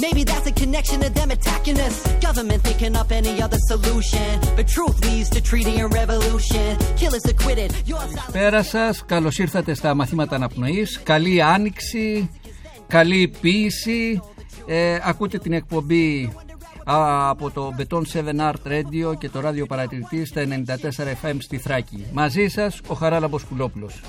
Maybe Καλησπέρα σας. Καλώς ήρθατε στα μαθήματα αναπνοής. Καλή άνοιξη. Καλή ποιήση. Ε, ακούτε την εκπομπή από το Beton 7 Art Radio και το ράδιο παρατηρητή στα 94 FM στη Θράκη. Μαζί σας, ο Χαράλαμπος κουλόπουλος.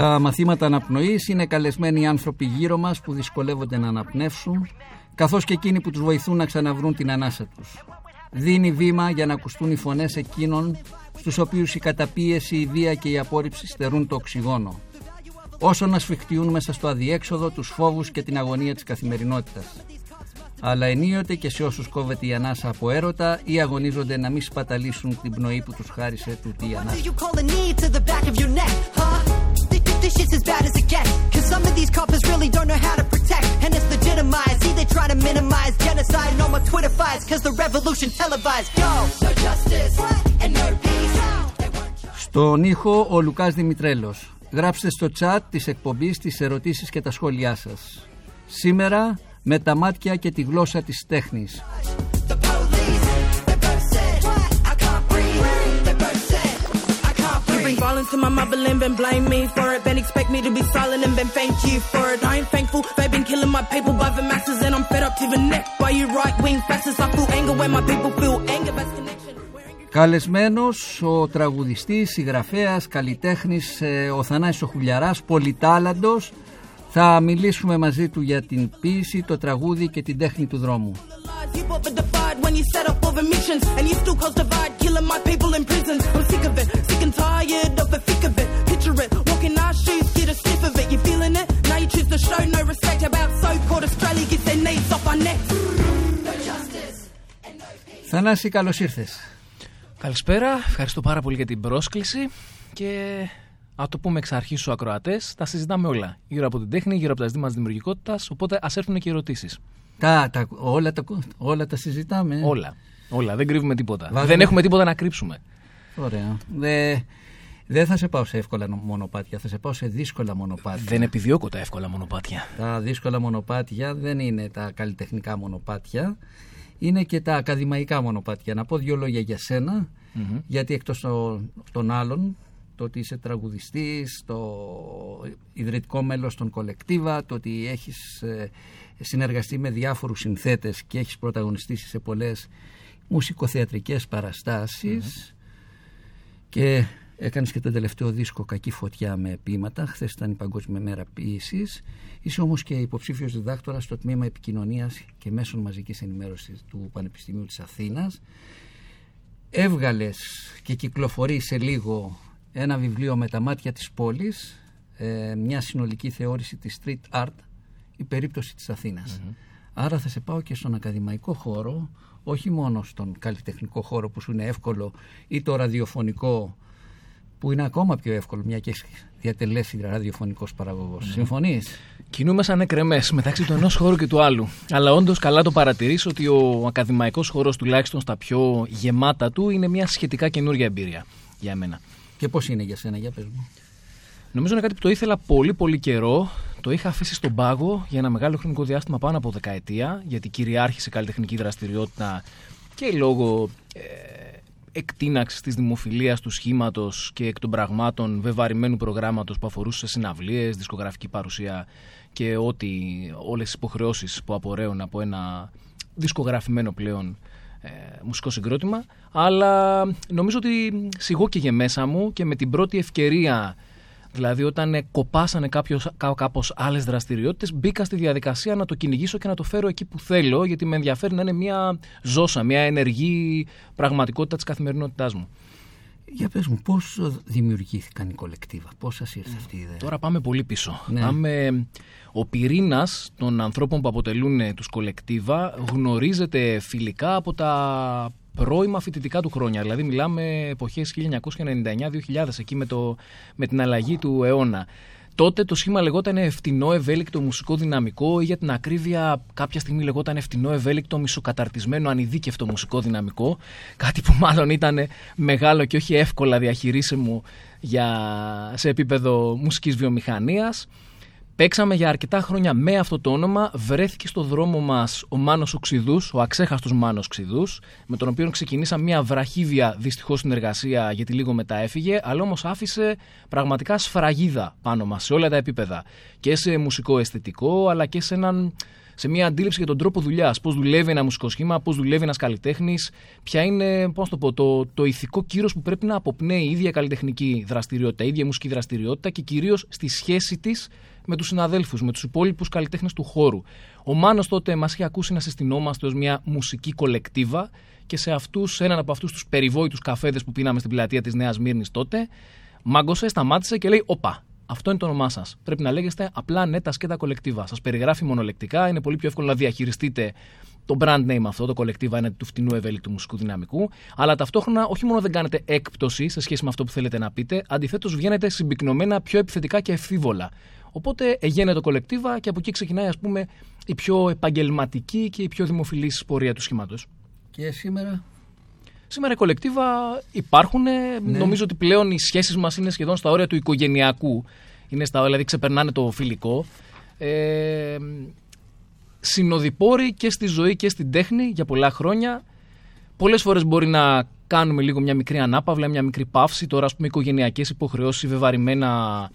Τα μαθήματα αναπνοής είναι καλεσμένοι άνθρωποι γύρω μας που δυσκολεύονται να αναπνεύσουν, καθώς και εκείνοι που τους βοηθούν να ξαναβρούν την ανάσα τους. Δίνει βήμα για να ακουστούν οι φωνές εκείνων στους οποίους η καταπίεση, η βία και η απόρριψη στερούν το οξυγόνο. Όσο να σφιχτιούν μέσα στο αδιέξοδο τους φόβους και την αγωνία της καθημερινότητας. Αλλά ενίοτε και σε όσους κόβεται η ανάσα από έρωτα ή αγωνίζονται να μην σπαταλήσουν την πνοή που τους χάρισε τούτη η ανάσα. They try to minimize genocide. No more Twitter fights. Cause the revolution televised. Yo, no justice and no peace. Στον ήχο ο Λουκάς Δημητρέλος. Γράψτε στο chat της εκπομπής τις ερωτήσεις και τα σχόλιά σας. Σήμερα με τα μάτια και τη γλώσσα της τέχνης. Bring violence to my motherland, then blame me for it. Then expect me to be silent and then thank you for it. I ain't thankful, they've been killing my people by the masses, and I'm fed up to the neck by you right wing fascists. I feel anger when my people feel anger. That's connection. Καλεσμένος ο τραγουδιστής, συγγραφέας, καλλιτέχνης, ο Θανάσης ο Χουλιαράς, πολυτάλαντος. Θα μιλήσουμε μαζί του για την ποίηση, το τραγούδι και την τέχνη του δρόμου. Θανάση, καλώς ήρθες. Καλησπέρα, ευχαριστώ πάρα πολύ για την πρόσκληση. Και Α το πούμε εξ αρχής στους ακροατές, τα συζητάμε όλα. Γύρω από την τέχνη, γύρω από τα ζητήματα δημιουργικότητας. Οπότε ας έρθουν και ερωτήσεις. Τα, τα, όλα, τα, όλα τα συζητάμε. Όλα. Όλα. Δεν κρύβουμε τίποτα. Δεν έχουμε τίποτα να κρύψουμε. Ωραία. Δεν θα σε πάω σε εύκολα μονοπάτια, θα σε πάω σε δύσκολα μονοπάτια. Δεν επιδιώκω τα εύκολα μονοπάτια. Τα δύσκολα μονοπάτια δεν είναι τα καλλιτεχνικά μονοπάτια. Είναι και τα ακαδημαϊκά μονοπάτια. Να πω δύο λόγια για σενα γιατί εκτός των άλλων το ότι είσαι τραγουδιστής, το ιδρυτικό μέλος των κολεκτίβα, το ότι έχεις ε, συνεργαστεί με διάφορους συνθέτες και έχεις πρωταγωνιστήσει σε πολλές μουσικοθεατρικές και έκανες και το τελευταίο δίσκο «Κακή φωτιά» με ποίηματα. Χθες ήταν η Παγκόσμια Μέρα Ποίησης. Είσαι όμως και υποψήφιος διδάκτορας στο Τμήμα Επικοινωνίας και Μέσων Μαζικής Ενημέρωσης του Πανεπιστημίου της Αθήνας. Έβγαλες και κυκλοφορεί σε λίγο ένα βιβλίο με τα μάτια της πόλης, ε, μια συνολική θεώρηση της street art, η περίπτωση της αθηνας Άρα θα σε πάω και στον ακαδημαϊκό χώρο, όχι μόνο στον καλλιτεχνικό χώρο που σου είναι εύκολο ή το ραδιοφωνικό που είναι ακόμα πιο εύκολο, μια και έχεις διατελέσει ραδιοφωνικός παραγωγός. Mm. Συμφωνείς; Κινούμε σαν εκρεμές μεταξύ του ενός χώρου και του άλλου. Αλλά όντως καλά το παρατηρείς ότι ο ακαδημαϊκός χώρος, τουλάχιστον στα πιο γεμάτα του, είναι μια σχετικά καινούργια εμπειρία για μένα. Και πώς είναι για σένα, για πες μου. Νομίζω είναι κάτι που το ήθελα πολύ πολύ καιρό. Το είχα αφήσει στον πάγο για ένα μεγάλο χρονικό διάστημα πάνω από δεκαετία, γιατί κυριάρχησε καλλιτεχνική δραστηριότητα και λόγω ε, εκτείναξης της δημοφιλίας του σχήματος και εκ των πραγμάτων βεβαρημένου προγράμματος που αφορούσε συναυλίες, δισκογραφική παρουσία και ό,τι, όλες τις υποχρεώσεις που απορρέουν από ένα δισκογραφημένο πλέον ε, μουσικό συγκρότημα. Αλλά νομίζω ότι σιγό και για μέσα μου και με την πρώτη ευκαιρία Δηλαδή, όταν ε, κοπάσανε κάπως άλλες δραστηριότητες, μπήκα στη διαδικασία να το κυνηγήσω και να το φέρω εκεί που θέλω, γιατί με ενδιαφέρει να είναι μια ζώσα, μια ενεργή πραγματικότητα της καθημερινότητάς μου. Για πες μου, πώς δημιουργήθηκαν οι κολεκτίβα, πώς σας ήρθε αυτή η ιδέα; Τώρα πάμε πολύ πίσω. Ναι. Πάμε... Ο πυρήνας των ανθρώπων που αποτελούν τους κολεκτίβα γνωρίζεται φιλικά από τα πρώιμα φοιτητικά του χρόνια. Δηλαδή μιλάμε εποχές 1999-2000, εκεί με, το, με την αλλαγή του αιώνα. Τότε το σχήμα λεγόταν ευθυνό ευέλικτο μουσικό δυναμικό ή για την ακρίβεια κάποια στιγμή λεγόταν ευθυνό ευέλικτο μισοκαταρτισμένο ανειδίκευτο μουσικό δυναμικό. Κάτι που μάλλον ήταν μεγάλο και όχι εύκολα διαχειρίσιμο για, σε επίπεδο μουσικής βιομηχανίας. Παίξαμε για αρκετά χρόνια με αυτό το όνομα. Βρέθηκε στο δρόμο μας ο Μάνος Οξυδούς, ο αξέχαστος Μάνος Οξυδούς, με τον οποίο ξεκινήσαμε μια βραχίδια δυστυχώς συνεργασία γιατί λίγο μετά έφυγε, αλλά όμως άφησε πραγματικά σφραγίδα πάνω μας σε όλα τα επίπεδα. Και σε μουσικό αισθητικό, αλλά και σε έναν σε μια αντίληψη για τον τρόπο δουλειάς. Πώς δουλεύει ένα μουσικό σχήμα, πώς δουλεύει ένας καλλιτέχνης, ποια είναι πώς το, πω, το, το ηθικό κύρος που πρέπει να αποπνέει η ίδια καλλιτεχνική δραστηριότητα, η ίδια μουσική δραστηριότητα και κυρίως στη σχέση της με τους συναδέλφους, με τους υπόλοιπους καλλιτέχνες του χώρου. Ο Μάνος τότε μας είχε ακούσει να συστηνόμαστε ως μια μουσική κολεκτίβα και σε αυτούς, έναν από αυτούς τους περιβόητους καφέδες που πίναμε στην πλατεία της Νέας Μύρνης τότε, μάγκωσε, σταμάτησε και λέει: Οπα, αυτό είναι το όνομά σας. Πρέπει να λέγεστε απλά νέτα σκέτα κολεκτίβα. Σας περιγράφει μονολεκτικά, είναι πολύ πιο εύκολο να διαχειριστείτε το brand name αυτό, το κολεκτίβα είναι του φτηνού ευέλικτου μουσικού δυναμικού, αλλά ταυτόχρονα όχι μόνο δεν κάνετε έκπτωση σε σχέση με αυτό που θέλετε να πείτε, αντιθέτως βγαίνετε συμπυκνωμένα πιο επιθετικά και ευθύβολα. Οπότε έγινε το κολεκτίβα και από εκεί ξεκινάει ας πούμε η πιο επαγγελματική και η πιο δημοφιλής πορεία του σχήματος. Και σήμερα; Σήμερα οι κολεκτίβα υπάρχουν. Ναι. Νομίζω ότι πλέον οι σχέσεις μας είναι σχεδόν στα όρια του οικογενειακού. Είναι στα, δηλαδή ξεπερνάνε το φιλικό. Ε, συνοδοιπόροι και στη ζωή και στην τέχνη για πολλά χρόνια. Πολλές φορές μπορεί να κάνουμε λίγο μια μικρή ανάπαυλα, μια μικρή παύση. Τώρα, ας πούμε, οικογενειακές υποχρεώσεις, βεβαρημένα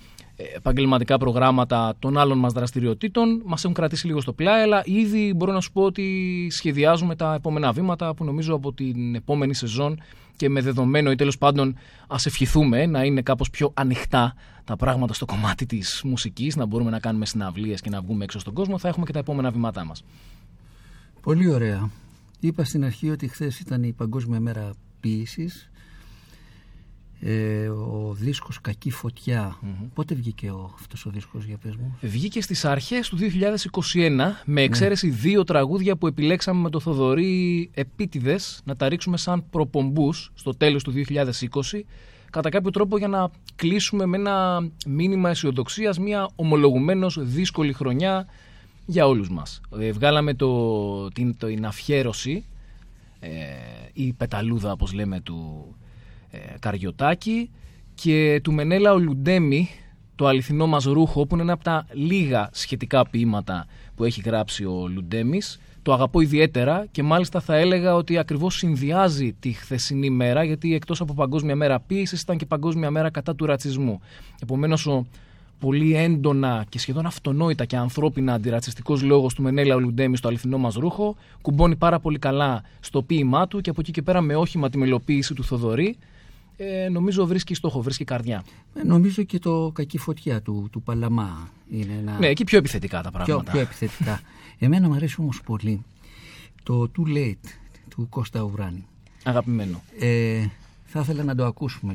επαγγελματικά προγράμματα των άλλων μας δραστηριοτήτων μας έχουν κρατήσει λίγο στο πλάι αλλά ήδη μπορώ να σου πω ότι σχεδιάζουμε τα επόμενα βήματα που νομίζω από την επόμενη σεζόν και με δεδομένο ή τέλος πάντων ας ευχηθούμε να είναι κάπως πιο ανοιχτά τα πράγματα στο κομμάτι της μουσικής να μπορούμε να κάνουμε συναυλίες και να βγούμε έξω στον κόσμο θα έχουμε και τα επόμενα βήματά μας. Πολύ ωραία. Είπα στην αρχή ότι χθες ήταν η Παγκόσμια Μέρα Ποίησης ε, ο δίσκος Κακή Πότε βγήκε ο, αυτός ο δίσκος για πες μου; Βγήκε στις αρχές του 2021 με εξαίρεση δύο τραγούδια που επιλέξαμε με το Θοδωρή επίτηδες να τα ρίξουμε σαν προπομπούς στο τέλος του 2020 κατά κάποιο τρόπο για να κλείσουμε με ένα μήνυμα αισιοδοξίας, μια ομολογουμένως δύσκολη χρονιά για όλους μας. Ε, βγάλαμε το, την, την αφιέρωση ε, η πεταλούδα όπως λέμε του ε, Καριωτάκη και του Μενέλα Ολουντέμι το αληθινό μας ρούχο που είναι ένα από τα λίγα σχετικά ποίηματα που έχει γράψει ο Λουντέμις το αγαπώ ιδιαίτερα και μάλιστα θα έλεγα ότι ακριβώς συνδυάζει τη χθεσινή μέρα γιατί εκτός από Παγκόσμια Μέρα Ποίησης ήταν και Παγκόσμια Μέρα κατά του ρατσισμού. Επομένως ο πολύ έντονα και σχεδόν αυτονόητα και ανθρώπινα αντιρατσιστικός λόγος του Μενέλα Ολουντέμι στο αληθινό μας ρούχο κουμπώνει πάρα πολύ καλά στο ποίημά του και από εκεί και πέρα με όχημα τη μελοποίηση του Θοδωρή ε, νομίζω βρίσκει στόχο, βρίσκει καρδιά. Ε, νομίζω και το κακή φωτιά του, του Παλαμά είναι ένα... Ναι, εκεί πιο επιθετικά τα πράγματα. Πιο, πιο επιθετικά. Εμένα μου αρέσει όμως πολύ το Too Late του Κώστα Ουράνη. Αγαπημένο. Ε, θα ήθελα να το ακούσουμε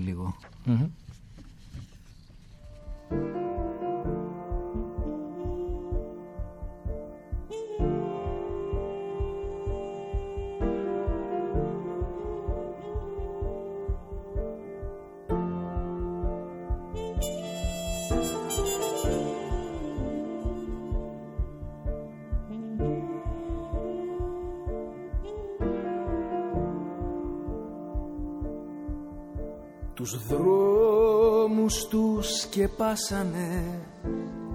Τους δρόμους τους σκεπάσανε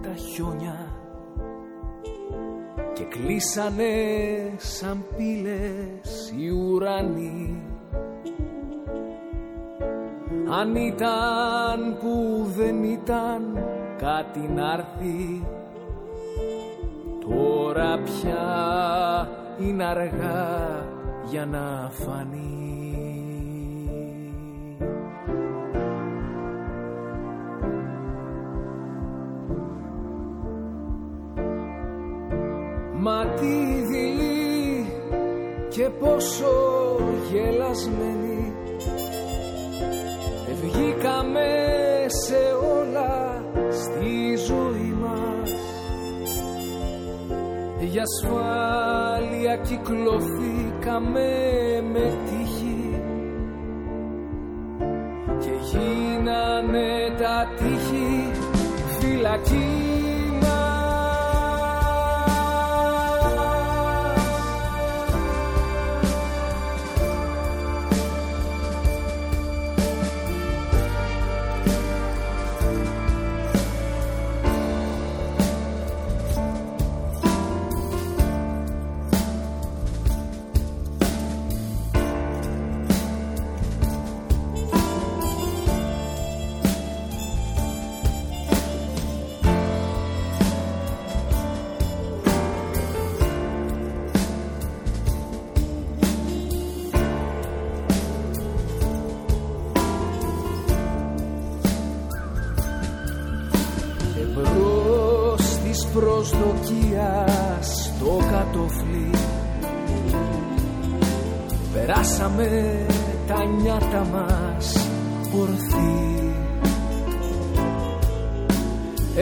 τα χιόνια και κλείσανε σαν πύλες οι ουρανοί αν ήταν που δεν ήταν κάτι να έρθει τώρα πια είναι αργά για να φανεί τι δειλή και πόσο γελασμένη. Βγήκαμε σε όλα στη ζωή μας. Για ασφάλεια κυκλοθήκαμε με τύχη Και γίνανε τα τύχη φυλακή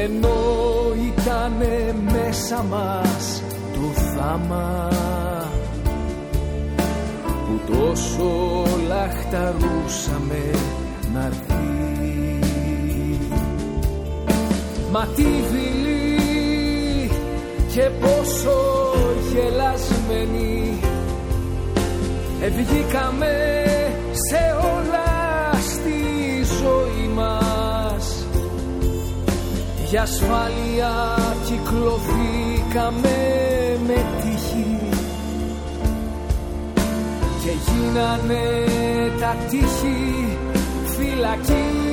Ενώ ήτανε μέσα μας το θάμα. Που τόσο λαχταρούσαμε να Μα τι και πόσο γελασμένοι Βγήκαμε σε όλα Για ασφάλεια κυκλοθήκαμε με τύχη. Και γίνανε τα τύχη φυλακή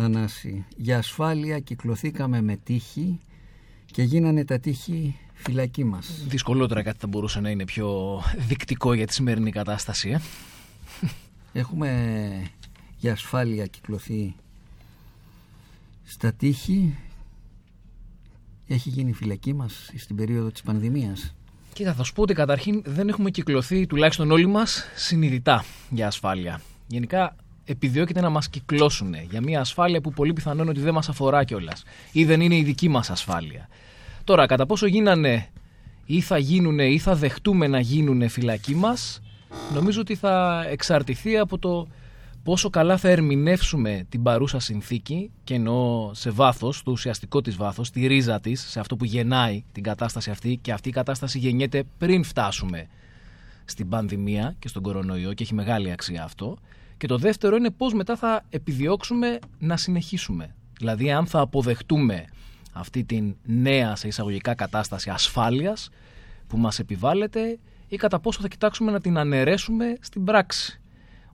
Θανάση. Για ασφάλεια κυκλοθήκαμε με τύχη και γίνανε τα τύχη φυλακή μας. Δυσκολότερα κάτι θα μπορούσε να είναι πιο δεικτικό για τη σημερινή κατάσταση. Ε; Έχουμε για ασφάλεια κυκλοθεί στα τύχη. Έχει γίνει η φυλακή μας στην περίοδο της πανδημίας. Κοίτα, θα σου πω ότι καταρχήν δεν έχουμε κυκλοθεί, τουλάχιστον όλοι μας, συνειδητά για ασφάλεια. Γενικά επιδιώκεται να μας κυκλώσουν για μια ασφάλεια που πολύ πιθανόν ότι δεν μας αφορά κιόλας ή δεν είναι η δική μας ασφάλεια. Τώρα, κατά πόσο γίνανε ή θα γίνουν ή θα δεχτούμε να γίνουν φυλακοί μας, νομίζω ότι θα εξαρτηθεί από το πόσο καλά θα ερμηνεύσουμε την παρούσα συνθήκη και εννοώ σε βάθος, το ουσιαστικό της βάθος, τη ρίζα της, σε αυτό που γεννάει την κατάσταση αυτή και αυτή η κατάσταση γεννιέται πριν φτάσουμε στην πανδημία και στον κορονοϊό και έχει μεγάλη αξία αυτό και το δεύτερο είναι πώς μετά θα επιδιώξουμε να συνεχίσουμε. Δηλαδή αν θα αποδεχτούμε αυτή την νέα σε εισαγωγικά κατάσταση ασφάλειας που μας επιβάλλεται ή κατά πόσο θα κοιτάξουμε να την αναιρέσουμε στην πράξη.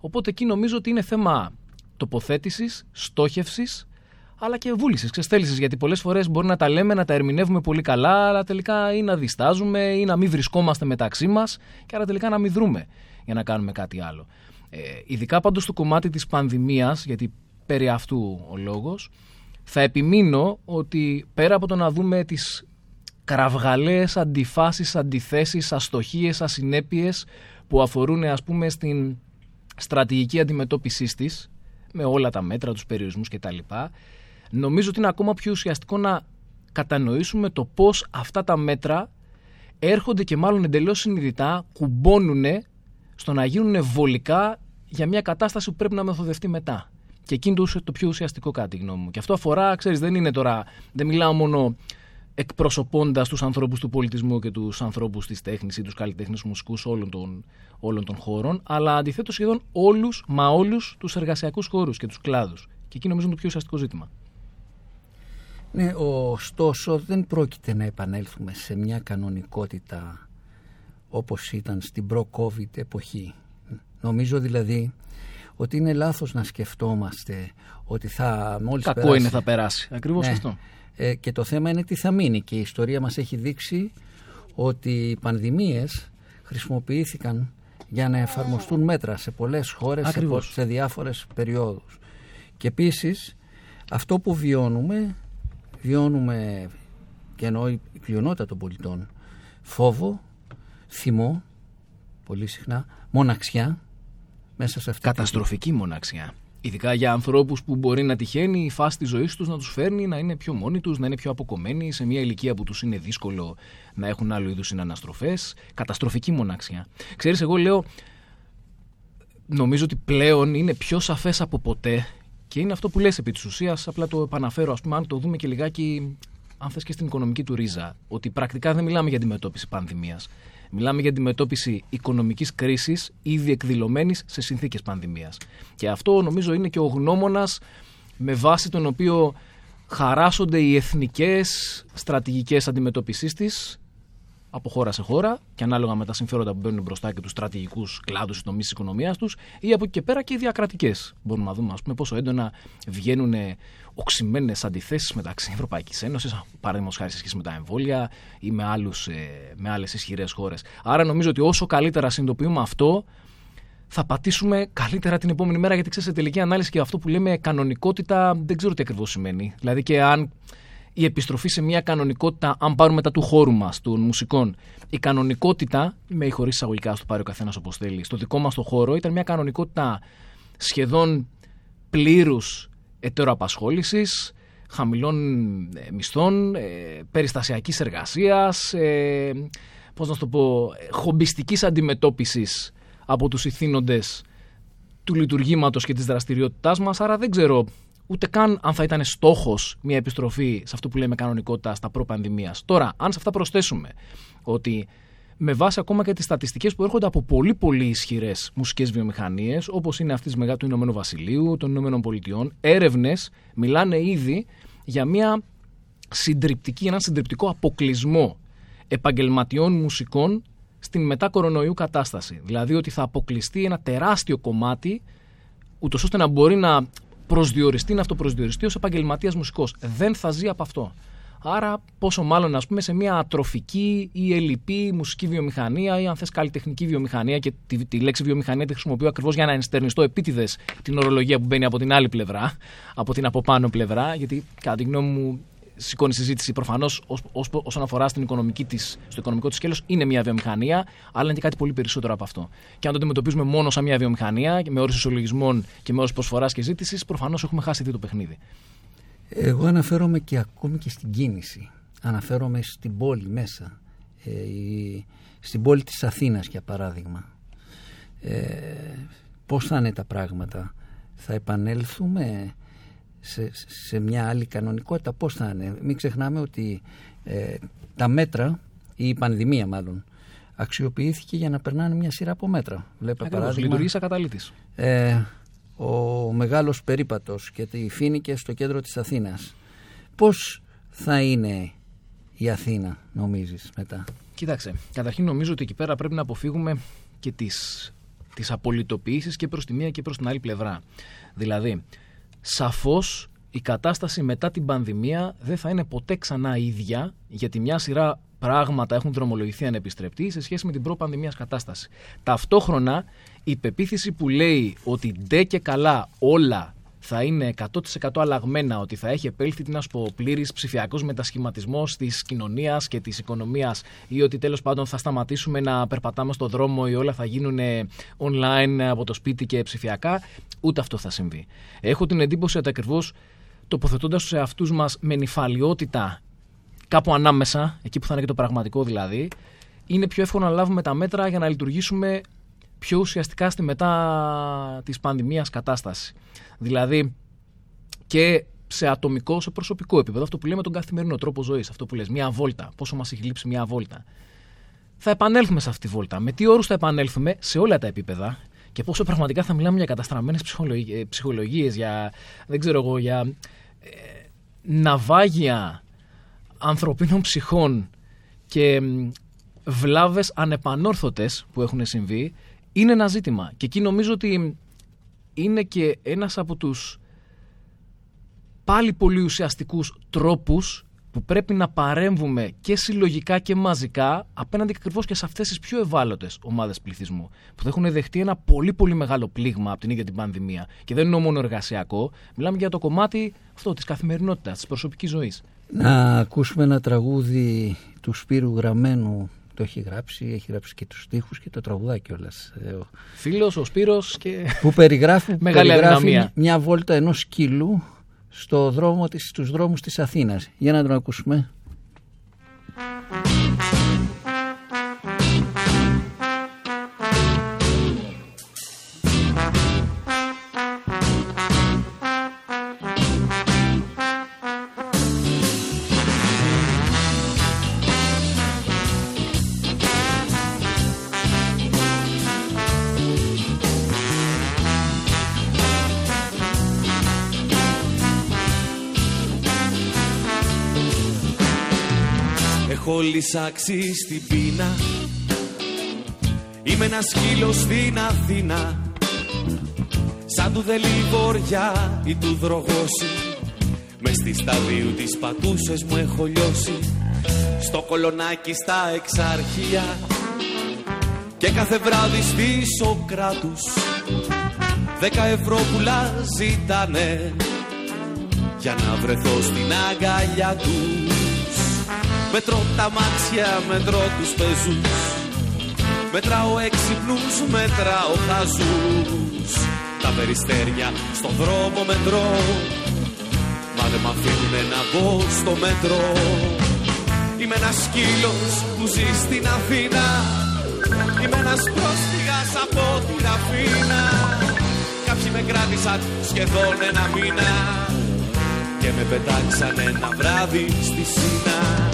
Οπότε εκεί νομίζω ότι είναι θέμα τοποθέτησης, στόχευσης αλλά και βούλησης, ξεστέλησης. Γιατί πολλές φορές μπορεί να τα λέμε, να τα ερμηνεύουμε πολύ καλά, αλλά τελικά ή να διστάζουμε ή να μην βρισκόμαστε μεταξύ μας και άρα τελικά να μην δρούμε για να κάνουμε κάτι άλλο. Ε, ειδικά πάντως στο κομμάτι της πανδημίας, γιατί περί αυτού ο λόγος, θα επιμείνω ότι πέρα από το να δούμε τις κραυγαλαίες αντιφάσεις, αντιθέσεις, αστοχίες, ασυνέπειες που αφορούν ας πούμε στην στρατηγική αντιμετώπιση της με όλα τα μέτρα, τους περιορισμούς κτλ. Νομίζω ότι είναι ακόμα πιο ουσιαστικό να κατανοήσουμε το πώς αυτά τα μέτρα έρχονται και μάλλον εντελώς συνειδητά κουμπώνουν στο να γίνουν βολικά για μια κατάσταση που πρέπει να μεθοδευτεί μετά. Και εκείνο το πιο ουσιαστικό κάτι, γνώμη μου. Και αυτό αφορά, ξέρεις, δεν είναι τώρα. Δεν μιλάω μόνο εκπροσωπώντας τους ανθρώπους του πολιτισμού και τους ανθρώπους της τέχνης ή τους καλλιτέχνες μουσικούς όλων των, όλων των χώρων, αλλά αντιθέτως σχεδόν όλους, μα όλους τους εργασιακούς χώρους και τους κλάδους. Και εκεί νομίζω είναι το πιο ουσιαστικό ζήτημα. Ναι, ωστόσο δεν πρόκειται να επανέλθουμε σε μια κανονικότητα όπως ήταν στην προ-COVID εποχή. Νομίζω δηλαδή ότι είναι λάθος να σκεφτόμαστε ότι θα μόλις Κακό περάσει... είναι θα περάσει. Ακριβώς Ναι. αυτό. Ε, και το θέμα είναι τι θα μείνει και η ιστορία μας έχει δείξει ότι οι πανδημίες χρησιμοποιήθηκαν για να εφαρμοστούν μέτρα σε πολλές χώρες σε, πο- Ακριβώς. σε διάφορες περιόδους. Και επίσης αυτό που βιώνουμε, βιώνουμε και εννοώ η πλειονότητα των πολιτών, φόβο, θυμό, πολύ συχνά, μοναξιά μέσα σε αυτή τη Καταστροφική μοναξιά. Ειδικά για ανθρώπους που μπορεί να τυχαίνει η φάση της ζωής τους να τους φέρνει να είναι πιο μόνοι τους, να είναι πιο αποκομμένοι σε μια ηλικία που τους είναι δύσκολο να έχουν άλλου είδους συναναστροφές. Καταστροφική μοναξιά. Ξέρεις, εγώ λέω, νομίζω ότι πλέον είναι πιο σαφές από ποτέ και είναι αυτό που λες επί της ουσίας. Απλά το επαναφέρω, ας πούμε, αν το δούμε και λιγάκι, αν θες και στην οικονομική του ρίζα, ότι πρακτικά δεν μιλάμε για αντιμετώπιση πανδημίας. Μιλάμε για αντιμετώπιση οικονομικής κρίσης ήδη εκδηλωμένης σε συνθήκες πανδημίας. Και αυτό νομίζω είναι και ο γνώμονας με βάση τον οποίο χαράσσονται οι εθνικές στρατηγικές αντιμετώπισης της από χώρα σε χώρα και ανάλογα με τα συμφέροντα που μπαίνουν μπροστά και τους στρατηγικούς κλάδους ή τομεί της οικονομίας τους, ή από εκεί και πέρα και οι διακρατικές. Μπορούμε να δούμε ας πούμε, πόσο έντονα βγαίνουν οξυμένες αντιθέσεις μεταξύ Ευρωπαϊκής Ένωσης, παραδείγματος χάρη σε σχέση με τα εμβόλια ή με, άλλους, ε, με άλλες ισχυρές χώρες. Άρα νομίζω ότι όσο καλύτερα συνειδητοποιούμε αυτό, θα πατήσουμε καλύτερα την επόμενη μέρα. Γιατί ξέρεις, σε τελική ανάλυση και αυτό που λέμε κανονικότητα δεν ξέρω τι ακριβώς σημαίνει. Δηλαδή και αν η επιστροφή σε μια κανονικότητα, αν πάρουμε μετά του χώρου μας, των μουσικών, η κανονικότητα, με ή χωρίς εισαγωγικά, ας το πάρει ο καθένας όπως θέλει, στο δικό μας το χώρο, ήταν μια κανονικότητα σχεδόν πλήρους ετεροαπασχόλησης, χαμηλών ε, μισθών, ε, περιστασιακής εργασίας, ε, πώς να σου το πω, ε, χομπιστικής αντιμετώπισης από τους ηθήνοντες του λειτουργήματος και της δραστηριότητάς μας, άρα δεν ξέρω ούτε καν αν θα ήταν στόχος μια επιστροφή σε αυτό που λέμε κανονικότητα στα προ-πανδημίας. Τώρα, αν σε αυτά προσθέσουμε ότι με βάση ακόμα και τις στατιστικές που έρχονται από πολύ πολύ ισχυρές μουσικές βιομηχανίες, όπως είναι αυτής της Μεγά- του Ηνωμένου Βασιλείου, των Ηνωμένων Πολιτειών, έρευνες μιλάνε ήδη για μια συντριπτική, έναν συντριπτικό αποκλεισμό επαγγελματιών μουσικών στην μετά κορονοϊού κατάσταση. Δηλαδή ότι θα αποκλειστεί ένα τεράστιο κομμάτι, ούτως ώστε να μπορεί να προσδιοριστεί, να αυτοπροσδιοριστεί ως επαγγελματίας μουσικός. Δεν θα ζει από αυτό. Άρα, πόσο μάλλον ας πούμε, σε μια ατροφική ή ελλειπή μουσική βιομηχανία ή αν θες καλλιτεχνική βιομηχανία και τη, τη λέξη βιομηχανία τη χρησιμοποιώ ακριβώς για να ενστερνιστώ επίτηδες την ορολογία που μπαίνει από την άλλη πλευρά, από την από πάνω πλευρά, γιατί κατά τη γνώμη μου σηκώνει συζήτηση προφανώς όσον αφορά στην οικονομική της, στο οικονομικό της σκέλος, είναι μια βιομηχανία, αλλά είναι και κάτι πολύ περισσότερο από αυτό. Και αν το αντιμετωπίζουμε μόνο σαν μια βιομηχανία, με όρους ισολογισμών και με όρους προσφοράς και ζήτησης, προφανώς έχουμε χάσει δει το παιχνίδι. Εγώ αναφέρομαι και ακόμη και στην κίνηση. Αναφέρομαι στην πόλη μέσα. Ε, η- στην πόλη της Αθήνας για παράδειγμα. Ε, πώς θα είναι τα πράγματα; Θα επανέλθουμε; Σε, σε μια άλλη κανονικότητα. Πώς θα είναι. Μην ξεχνάμε ότι ε, τα μέτρα, ή η πανδημία μάλλον, αξιοποιήθηκε για να περνάνε μια σειρά από μέτρα. Βλέπε Ακριβώς, παράδειγμα λειτουργείς σαν καταλήτη. ε, ο μεγάλος περίπατος και τη Φίνικε στο κέντρο της Αθήνας. Πώς θα είναι η Αθήνα νομίζεις μετά; Κοίταξε, καταρχήν νομίζω ότι εκεί πέρα πρέπει να αποφύγουμε και τις, τις απολυτοποιήσεις και προς τη μία και προς την άλλη πλευρά. Δηλαδή, σαφώς η κατάσταση μετά την πανδημία δεν θα είναι ποτέ ξανά ίδια, γιατί μια σειρά πράγματα έχουν δρομολογηθεί ανεπιστρεπτή σε σχέση με την προ-πανδημίας κατάσταση. Ταυτόχρονα, η πεποίθηση που λέει ότι ντε και καλά όλα θα είναι 100% αλλαγμένα, ότι θα έχει επέλθει τι να σου πω, πλήρης ψηφιακός μετασχηματισμός της κοινωνίας και της οικονομίας ή ότι τέλος πάντων θα σταματήσουμε να περπατάμε στο δρόμο ή όλα θα γίνουν online από το σπίτι και ψηφιακά, ούτε αυτό θα συμβεί. Έχω την εντύπωση ότι ακριβώς τοποθετώντας τους εαυτούς μας με νυφαλιότητα κάπου ανάμεσα, εκεί που θα είναι και το πραγματικό δηλαδή, είναι πιο εύκολο να λάβουμε τα μέτρα για να λειτουργήσουμε πιο ουσιαστικά στη μετά της πανδημίας κατάσταση. Δηλαδή και σε ατομικό, σε προσωπικό επίπεδο, αυτό που λέμε τον καθημερινό τρόπο ζωής, αυτό που λες, μια βόλτα, πόσο μας έχει λείψει μια βόλτα. Θα επανέλθουμε σε αυτή τη βόλτα. Με τι όρους θα επανέλθουμε σε όλα τα επίπεδα και πόσο πραγματικά θα μιλάμε για καταστραμμένες ψυχολογίες, για, δεν ξέρω εγώ, για ε, ναυάγια ανθρωπίνων ψυχών και βλάβες ανεπανόρθωτες που έχουν συμβεί, είναι ένα ζήτημα. Και εκεί νομίζω ότι είναι και ένας από τους πάλι πολύ ουσιαστικούς τρόπους που πρέπει να παρέμβουμε και συλλογικά και μαζικά απέναντι ακριβώς και σε αυτές τις πιο ευάλωτες ομάδες πληθυσμού που θα έχουν δεχτεί ένα πολύ πολύ μεγάλο πλήγμα από την ίδια την πανδημία. Και δεν είναι μόνο εργασιακό, μιλάμε για το κομμάτι αυτό της καθημερινότητας, της προσωπικής ζωής. Να ακούσουμε ένα τραγούδι του Σπύρου Γραμμένου το έχει γράψει, έχει γράψει και τους στίχους και το τραγουδάκι κιόλας. Ε, Φίλος, ο Σπύρος και... Που περιγράφει, περιγράφει μια βόλτα ενός σκύλου στο δρόμο της, στους δρόμους της Αθήνας. Για να τον ακούσουμε. Λυσάξει στην πείνα. Είμαι ένας σκύλος στην Αθήνα. Σαν του δελιβόρια ή του δρογώσει Μες στη σταδίου τις πατούσες μου έχω λιώσει. Στο κολονάκι στα εξάρχεια Και κάθε βράδυ στη Σοκράτους. Δέκα ευρώ πουλά ζήτανε. Για να βρεθώ στην αγκαλιά τους Μετρώ τα μάξια, μετρώ τους πεζούς. Μετράω έξυπνους, μετράω χαζούς. Τα περιστέρια στον δρόμο μετρώ. Μα δεν μ' αφήνουνε να μπω στο μέτρο Είμαι ένας σκύλος που ζει στην Αθήνα. Είμαι ένας πρόσφυγας από την Αθήνα. Κάποιοι με κράτησαν σχεδόν ένα μήνα. Και με πετάξαν ένα βράδυ στη Σίνα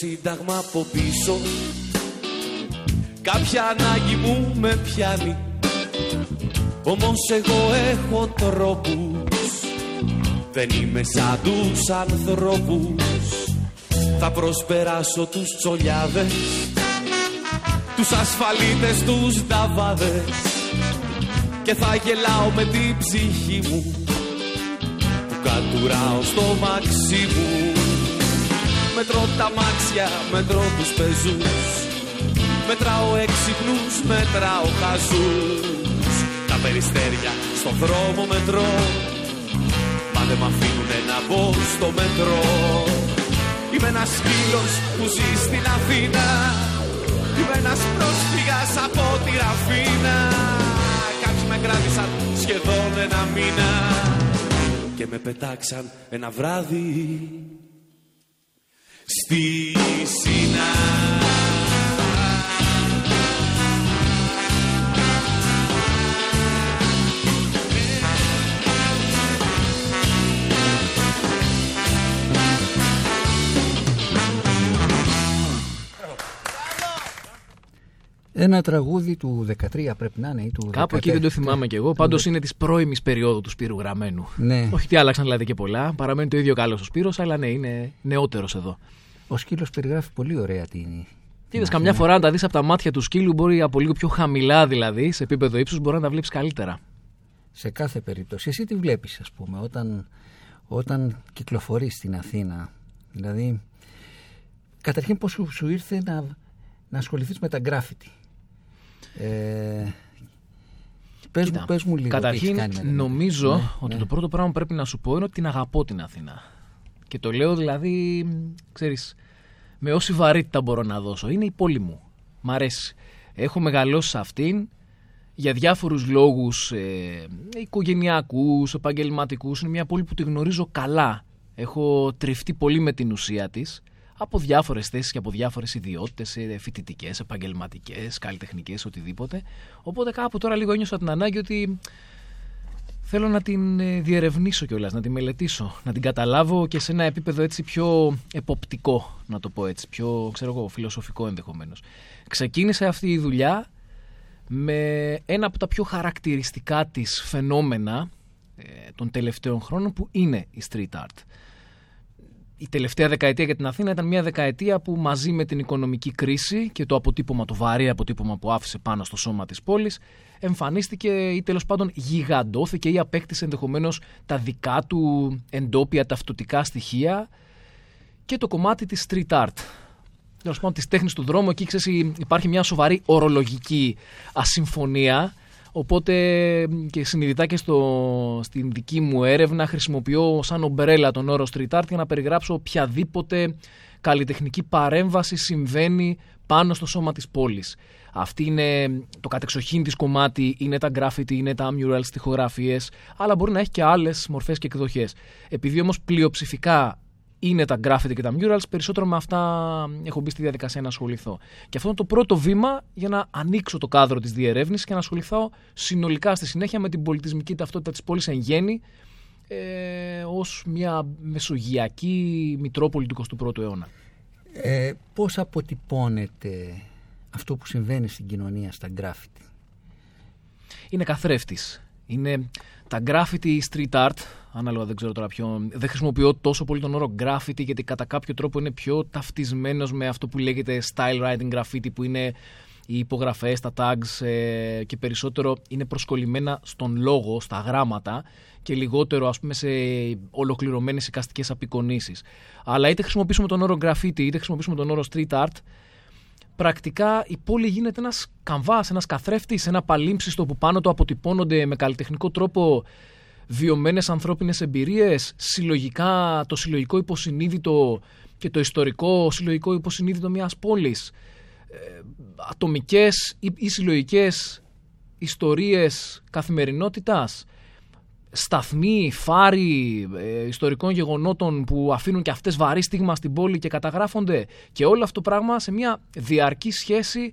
σύνταγμα από πίσω. Κάποια ανάγκη μου με πιάνει. Όμως εγώ έχω τρόπους. Δεν είμαι σαν τους ανθρώπους. Θα προσπεράσω τους τσολιάδες. Τους ασφαλίτες, τους νταβάδες. Και θα γελάω με την ψυχή μου. Που κατουράω στο μαξί μου Μετρώ τα μάξια, μετρώ τους πεζούς. Μετράω έξυπνους, μετράω χαζούς. Τα περιστέρια στο δρόμο μετρώ. Μα δεν μ' αφήνουνε να μπω στο μετρό. Είμαι ένας σκύλος που ζει στην Αθήνα. Είμαι ένας πρόσφυγας από τη Ραφίνα. Κάποιοι με κράτησαν σχεδόν ένα μήνα. Και με πετάξαν ένα βράδυ στη Σινά. Ένα τραγούδι του 13 πρέπει να είναι ή του Κάπου εκεί δεν το θυμάμαι κι εγώ. Πάντως είναι της πρώιμης περίοδου του Σπύρου Γραμμένου. Ναι. Όχι ότι άλλαξαν δηλαδή και πολλά. Παραμένει το ίδιο καλός ο Σπύρος, αλλά ναι, είναι νεότερος εδώ. Ο σκύλος περιγράφει πολύ ωραία την. Είδε καμιά φορά να τα δεις από τα μάτια του σκύλου, μπορεί από λίγο πιο χαμηλά δηλαδή, σε επίπεδο ύψους, μπορεί να τα βλέπεις καλύτερα. Σε κάθε περίπτωση. Εσύ τι βλέπεις, ας πούμε, όταν, όταν κυκλοφορείς στην Αθήνα; Δηλαδή, καταρχήν πώς σου, σου ήρθε να, να ασχοληθείς με τα γκράφιτι; Ε, πες, μου, πες μου λίγο Καταρχήν νομίζω ναι, ότι ναι. το πρώτο πράγμα που πρέπει να σου πω είναι ότι την αγαπώ την Αθήνα. Και το λέω δηλαδή, ξέρεις, με όση βαρύτητα μπορώ να δώσω. Είναι η πόλη μου. Μ' αρέσει. Έχω μεγαλώσει σε αυτήν για διάφορους λόγους ε, οικογενειακούς, επαγγελματικούς. Είναι μια πόλη που τη γνωρίζω καλά. Έχω τριφτεί πολύ με την ουσία της από διάφορες θέσεις και από διάφορες ιδιότητες, φοιτητικές, επαγγελματικές, καλλιτεχνικές, οτιδήποτε. Οπότε κάπου τώρα λίγο ένιωσα την ανάγκη ότι θέλω να την ε, διερευνήσω κιόλας, να την μελετήσω, να την καταλάβω και σε ένα επίπεδο έτσι πιο εποπτικό, να το πω έτσι, πιο ξέρω εγώ, φιλοσοφικό ενδεχομένως. Ξεκίνησε αυτή η δουλειά με ένα από τα πιο χαρακτηριστικά της φαινόμενα ε, των τελευταίων χρόνων που είναι η street art η τελευταία δεκαετία για την Αθήνα ήταν μια δεκαετία που μαζί με την οικονομική κρίση και το αποτύπωμα, το βαρύ αποτύπωμα που άφησε πάνω στο σώμα της πόλης εμφανίστηκε ή τέλος πάντων γιγαντώθηκε ή απέκτησε ενδεχομένως τα δικά του εντόπια ταυτοτικά στοιχεία και το κομμάτι της street art. Τέλος πάντων, της τέχνης του δρόμου, εκεί ξέρεις, υπάρχει μια σοβαρή ορολογική ασυμφωνία Οπότε και συνειδητά και στο, στην δική μου έρευνα χρησιμοποιώ σαν ομπρέλα τον όρο street art για να περιγράψω οποιαδήποτε καλλιτεχνική παρέμβαση συμβαίνει πάνω στο σώμα της πόλης. Αυτή είναι το κατεξοχήν της κομμάτι, είναι τα graffiti, είναι τα murals, τυχογραφίες, αλλά μπορεί να έχει και άλλες μορφές και εκδοχές. Επειδή όμως πλειοψηφικά είναι τα graffiti και τα murals, περισσότερο με αυτά έχω μπει στη διαδικασία να ασχοληθώ. Και αυτό είναι το πρώτο βήμα για να ανοίξω το κάδρο της διερεύνησης και να ασχοληθώ συνολικά στη συνέχεια με την πολιτισμική ταυτότητα της πόλης εν γέννη ε, ως μια μεσογειακή μητρόπολη του 21ου αιώνα. Ε, πώς αποτυπώνεται αυτό που συμβαίνει στην κοινωνία στα graffiti. Είναι καθρέφτης. Είναι τα graffiti street art, ανάλογα δεν ξέρω τώρα ποιο. Δεν χρησιμοποιώ τόσο πολύ τον όρο graffiti γιατί κατά κάποιο τρόπο είναι πιο ταυτισμένος με αυτό που λέγεται style writing graffiti που είναι οι υπογραφές, τα tags ε, και περισσότερο είναι προσκολλημένα στον λόγο, στα γράμματα και λιγότερο ας πούμε σε ολοκληρωμένες εικαστικές απεικονίσεις. Αλλά είτε χρησιμοποιήσουμε τον όρο graffiti είτε χρησιμοποιήσουμε τον όρο street art πρακτικά η πόλη γίνεται ένας καμβάς, ένας καθρέφτης, ένα παλίμψιστο που πάνω το αποτυπώνονται με καλλιτεχνικό τρόπο βιωμένες ανθρώπινες εμπειρίες, συλλογικά το συλλογικό υποσυνείδητο και το ιστορικό συλλογικό υποσυνείδητο μιας πόλης, ε, ατομικές ή, ή συλλογικές ιστορίες καθημερινότητας, σταθμοί, φάροι ε, ιστορικών γεγονότων που αφήνουν και αυτές βαρύ στίγμα στην πόλη και καταγράφονται. Και όλο αυτό το πράγμα σε μια διαρκή σχέση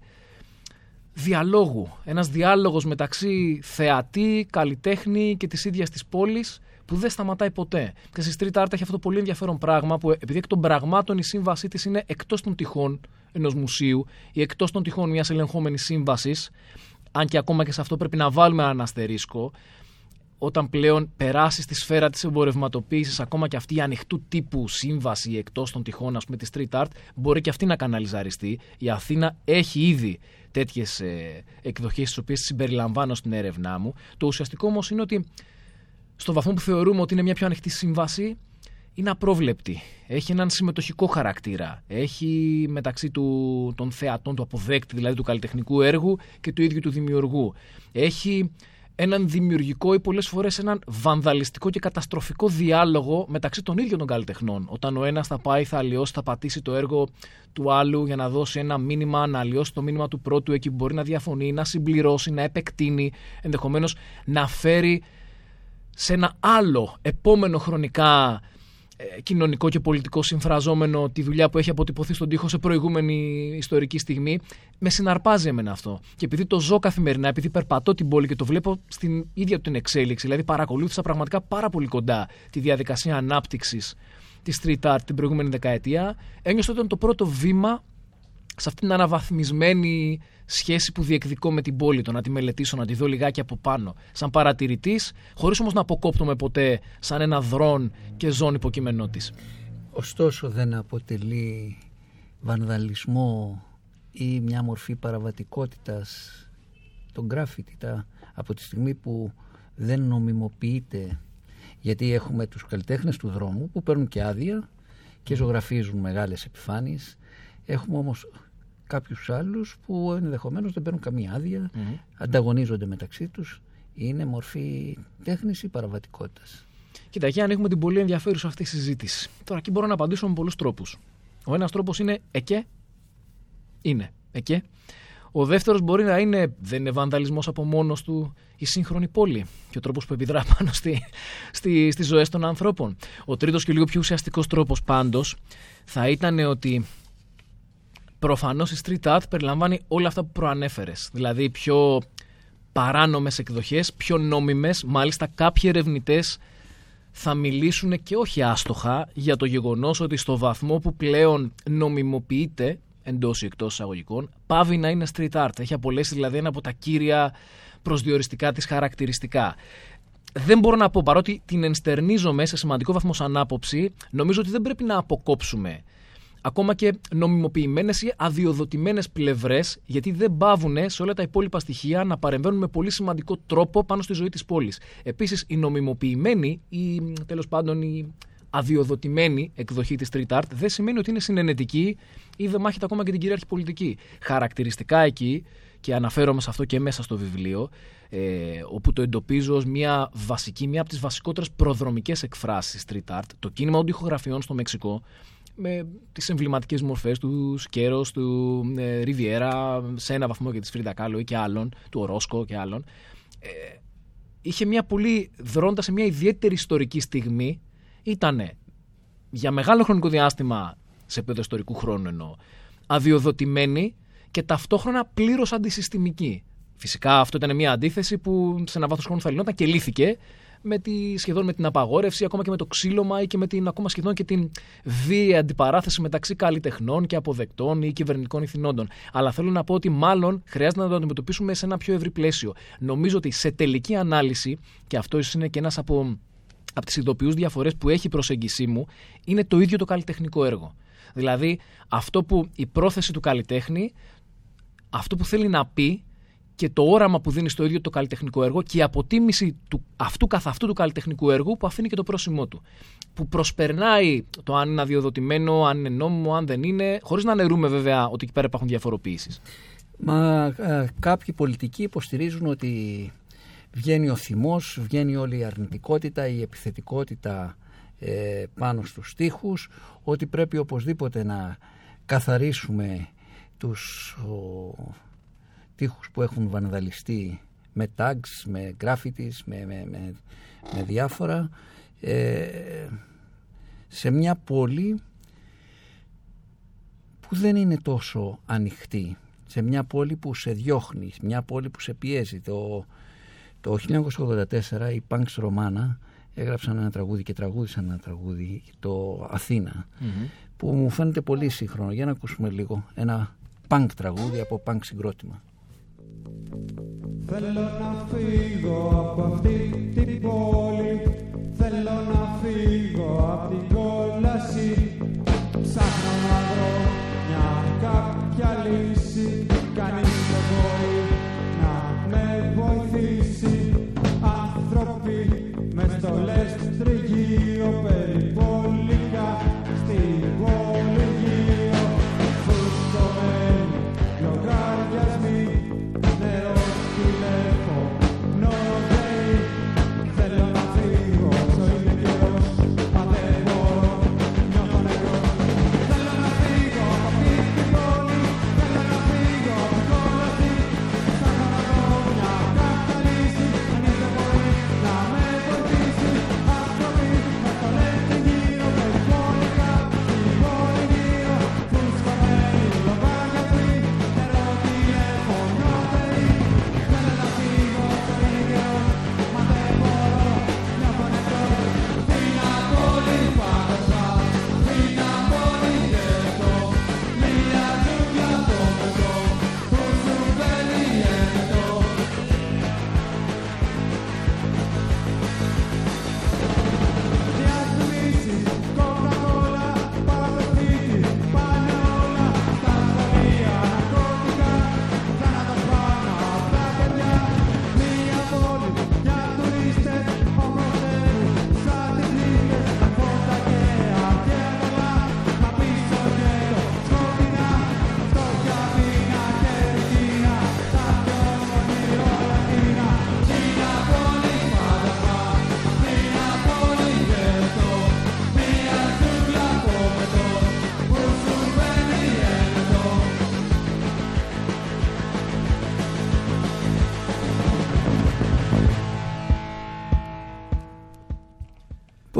διαλόγου. Ένας διάλογος μεταξύ θεατή, καλλιτέχνη και της ίδιας της πόλης που δεν σταματάει ποτέ. Και στη Street Art έχει αυτό το πολύ ενδιαφέρον πράγμα που επειδή εκ των πραγμάτων η σύμβασή της είναι εκτός των τυχών ενός μουσείου ή εκτός των τυχών μιας ελεγχόμενης σύμβασης αν και ακόμα και σε αυτό πρέπει να βάλουμε ένα αστερίσκο, όταν πλέον περάσει στη σφαίρα της εμπορευματοποίησης, ακόμα και αυτή η ανοιχτού τύπου σύμβαση εκτός των τυχών, ας πούμε, της street art, μπορεί και αυτή να καναλιζαριστεί. Η Αθήνα έχει ήδη τέτοιες εκδοχές, τις οποίες συμπεριλαμβάνω στην έρευνά μου. Το ουσιαστικό όμως είναι ότι στο βαθμό που θεωρούμε ότι είναι μια πιο ανοιχτή σύμβαση, είναι απρόβλεπτη. Έχει έναν συμμετοχικό χαρακτήρα. Έχει μεταξύ του, των θεατών, του αποδέκτη δηλαδή του καλλιτεχνικού έργου και του ίδιου του δημιουργού. Έχει έναν δημιουργικό ή πολλές φορές έναν βανδαλιστικό και καταστροφικό διάλογο μεταξύ των ίδιων των καλλιτεχνών. Όταν ο ένας θα πάει, θα αλλοιώσει, θα πατήσει το έργο του άλλου για να δώσει ένα μήνυμα, να αλλοιώσει το μήνυμα του πρώτου εκεί που μπορεί να διαφωνεί, να συμπληρώσει, να επεκτείνει, ενδεχομένως να φέρει σε ένα άλλο επόμενο χρονικά ε, κοινωνικό και πολιτικό συμφραζόμενο τη δουλειά που έχει αποτυπωθεί στον τοίχο σε προηγούμενη ιστορική στιγμή, με συναρπάζει εμένα αυτό. Και επειδή το ζω καθημερινά, επειδή περπατώ την πόλη και το βλέπω στην ίδια του την εξέλιξη, δηλαδή παρακολούθησα πραγματικά πάρα πολύ κοντά τη διαδικασία ανάπτυξης της street art την προηγούμενη δεκαετία, ένιωσα ότι ήταν το πρώτο βήμα σε αυτήν την αναβαθμισμένη σχέση που διεκδικώ με την πόλη, το να τη μελετήσω, να τη δω λιγάκι από πάνω, σαν παρατηρητής, χωρίς όμως να αποκόπτομαι ποτέ σαν ένα δρόν και ζώνη υποκείμενό της. Ωστόσο, δεν αποτελεί βανδαλισμό ή μια μορφή παραβατικότητας τον γκράφιτι από τη στιγμή που δεν νομιμοποιείται γιατί έχουμε τους καλλιτέχνες του δρόμου που παίρνουν και άδεια και ζωγραφίζουν μεγάλες επιφάνειες έχουμε όμως κάποιους άλλους που ενδεχομένως δεν παίρνουν καμία ανταγωνίζονται μεταξύ τους είναι μορφή τέχνης ή παραβατικότητας. Κοίτα, εκεί ανοίγουμε την πολύ ενδιαφέρουσα αυτή συζήτηση. Τώρα εκεί μπορώ να απαντήσω με πολλούς τρόπους. Ο ένας τρόπος είναι εκέ, είναι εκέ. Ο δεύτερος μπορεί να είναι, δεν είναι βανδαλισμός από μόνος του η σύγχρονη πόλη και ο τρόπος που επιδρά πάνω στη, στη, στις ζωές των ανθρώπων. Ο τρίτος και λίγο πιο ουσιαστικός τρόπος πάντως θα ήταν ότι προφανώς η street art περιλαμβάνει όλα αυτά που προανέφερες. Δηλαδή πιο παράνομες εκδοχές, πιο νόμιμες. Μάλιστα, κάποιοι ερευνητές θα μιλήσουν και όχι άστοχα για το γεγονός ότι στο βαθμό που πλέον νομιμοποιείται εντός ή εκτός εισαγωγικών, πάβει να είναι street art. Έχει απολέσει δηλαδή ένα από τα κύρια προσδιοριστικά της χαρακτηριστικά. Δεν μπορώ να πω, παρότι την ενστερνίζομαι σε σημαντικό βαθμό σαν άποψη, νομίζω ότι δεν πρέπει να αποκόψουμε ακόμα και νομιμοποιημένες ή αδειοδοτημένες πλευρές, γιατί δεν πάβουν σε όλα τα υπόλοιπα στοιχεία να παρεμβαίνουν με πολύ σημαντικό τρόπο πάνω στη ζωή της πόλης. Επίσης, η νομιμοποιημένη ή τέλος πάντων η αδειοδοτημένη εκδοχή της street art δεν σημαίνει ότι είναι συνενετική ή δεν μάχεται ακόμα και την κυρίαρχη πολιτική. Χαρακτηριστικά εκεί, και αναφέρομαι σε αυτό και μέσα στο βιβλίο, ε, όπου το εντοπίζω ως μια βασική, μια από τις βασικότερες προδρομικές εκφράσεις street art, το κίνημα οντιχογραφιών στο Μεξικό, με τις εμβληματικές μορφές του Σκέρος, του ε, Ριβιέρα, σε ένα βαθμό και της Φρίντα Κάλο ή και άλλων, του Ορόσκο και άλλων. Ε, είχε μια πολύ, δρόντα σε μια ιδιαίτερη ιστορική στιγμή, ήταν για μεγάλο χρονικό διάστημα, σε επίπεδο ιστορικού χρόνου εννοώ, αδειοδοτημένη και ταυτόχρονα πλήρως αντισυστημική. Φυσικά αυτό ήταν μια αντίθεση που σε ένα βάθος χρόνου θα λυνόταν και λύθηκε με τη, σχεδόν με την απαγόρευση, ακόμα και με το ξύλωμα ή και με την ακόμα σχεδόν και την βία αντιπαράθεση μεταξύ καλλιτεχνών και αποδεκτών ή κυβερνητικών ηθινόντων. Αλλά θέλω να πω ότι μάλλον χρειάζεται να το αντιμετωπίσουμε σε ένα πιο ευρύ πλαίσιο. Νομίζω ότι σε τελική ανάλυση, και αυτό ίσως είναι και ένας από, από τις ειδοποιούς διαφορές που έχει η προσέγγιση μου, είναι το ίδιο το καλλιτεχνικό έργο. Δηλαδή, αυτό που η πρόθεση του καλλιτέχνη, αυτό που θέλει να πει και το όραμα που δίνεις στο ίδιο το καλλιτεχνικό έργο και η αποτίμηση του, αυτού καθ' αυτού του καλλιτεχνικού έργου που αφήνει και το πρόσημό του. Που προσπερνάει το αν είναι αδειοδοτημένο, αν είναι νόμιμο, αν δεν είναι, χωρίς να αναιρούμε βέβαια ότι εκεί πέρα υπάρχουν διαφοροποιήσεις. Μα ε, κάποιοι πολιτικοί υποστηρίζουν ότι βγαίνει ο θυμός, βγαίνει όλη η αρνητικότητα, η επιθετικότητα ε, πάνω στους στίχους, ότι πρέπει οπωσδήποτε να καθαρίσουμε τους τείχους που έχουν βανδαλιστεί με tags, με graffitis, με, με, με, με διάφορα ε, σε μια πόλη που δεν είναι τόσο ανοιχτή. Σε μια πόλη που σε διώχνει, μια πόλη που σε πιέζει. Το, το 1984 οι Punks Romana έγραψαν ένα τραγούδι και τραγούδισαν ένα τραγούδι το αθηνα που μου φαίνεται πολύ σύγχρονο. Για να ακούσουμε λίγο ένα punk τραγούδι από punk συγκρότημα Θέλω να φύγω από αυτή την πόλη. Θέλω να φύγω από την κόλαση. Ψάχνω να βρω μια κάποια λύση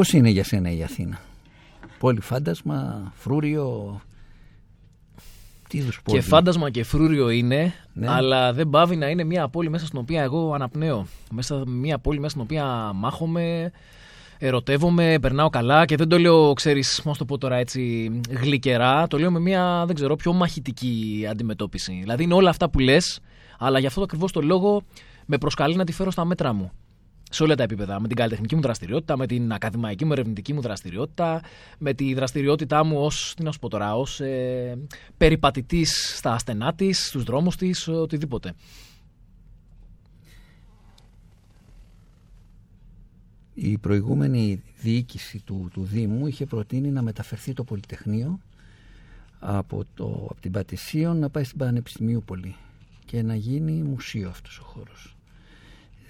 Πώς είναι για σένα η Αθήνα; Πόλη φάντασμα, φρούριο, τι είδους πόλη. Και φάντασμα και φρούριο είναι, Ναι. αλλά δεν πάβει να είναι μια πόλη μέσα στην οποία εγώ αναπνέω. Μέσα, μια πόλη μέσα στην οποία μάχομαι, ερωτεύομαι, περνάω καλά και δεν το λέω, ξέρεις, πώς το πω τώρα έτσι γλυκερά, το λέω με μια, δεν ξέρω, πιο μαχητική αντιμετώπιση. Δηλαδή είναι όλα αυτά που λες, αλλά γι' αυτό ακριβώς το λόγο με προσκαλεί να τη φέρω στα μέτρα μου. Σε όλα τα επίπεδα. Με την καλλιτεχνική μου δραστηριότητα, με την ακαδημαϊκή μου ερευνητική μου δραστηριότητα, με τη δραστηριότητά μου ως, τι να σου πω τώρα, ως ε, περιπατητής στα ασθενά της, στους δρόμους της, οτιδήποτε. Η προηγούμενη διοίκηση του, του Δήμου είχε προτείνει να μεταφερθεί το Πολυτεχνείο από, το, από την Πατησίων να πάει στην Πανεπιστημιούπολη και να γίνει μουσείο αυτός ο χώρος.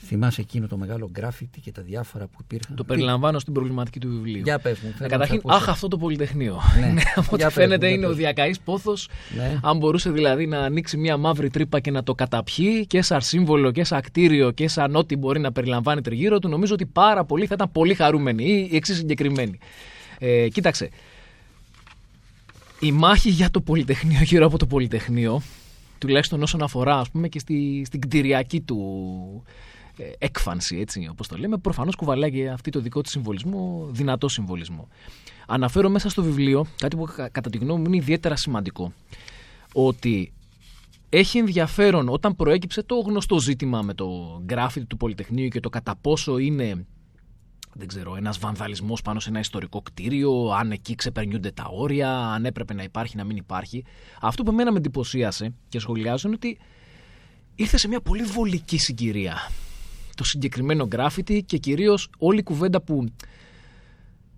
Θυμάσαι εκείνο το μεγάλο γκράφιτι και τα διάφορα που υπήρχαν; Το περιλαμβάνω στην προβληματική του βιβλίου. Για πες μου. θέλω να Καταρχήν, σε ακούσω. αχ, αυτό το Πολυτεχνείο. Ναι. Ναι, από ό,τι Για πες φαίνεται μου, για είναι ο πες. διακαής πόθος. Ναι. Αν μπορούσε δηλαδή να ανοίξει μια μαύρη τρύπα και να το καταπιεί και σαν σύμβολο και σαν κτίριο και σαν ό,τι μπορεί να περιλαμβάνει τριγύρω του, νομίζω ότι πάρα πολλοί θα ήταν πολύ χαρούμενοι ή εξής συγκεκριμένοι. Ε, κοίταξε. Η μάχη για το Πολυτεχνείο, γύρω από το Πολυτεχνείο, τουλάχιστον όσον αφορά ας πούμε και στη, στην κτηριακή του ε, έκφανση, έτσι όπως το λέμε, προφανώς κουβαλάει και αυτή το δικό της συμβολισμό, δυνατό συμβολισμό. Αναφέρω μέσα στο βιβλίο κάτι που κα- κατά τη γνώμη μου είναι ιδιαίτερα σημαντικό. Ότι έχει ενδιαφέρον όταν προέκυψε το γνωστό ζήτημα με το γκράφιτι του Πολυτεχνείου και το κατά πόσο είναι δεν ξέρω, ένας βανδαλισμός πάνω σε ένα ιστορικό κτίριο, αν εκεί ξεπερνιούνται τα όρια, αν έπρεπε να υπάρχει, να μην υπάρχει. Αυτό που εμένα με εντυπωσίασε και σχολιάζω είναι ότι ήρθε σε μια πολύ βολική συγκυρία το συγκεκριμένο γκράφιτι και κυρίως όλη η κουβέντα που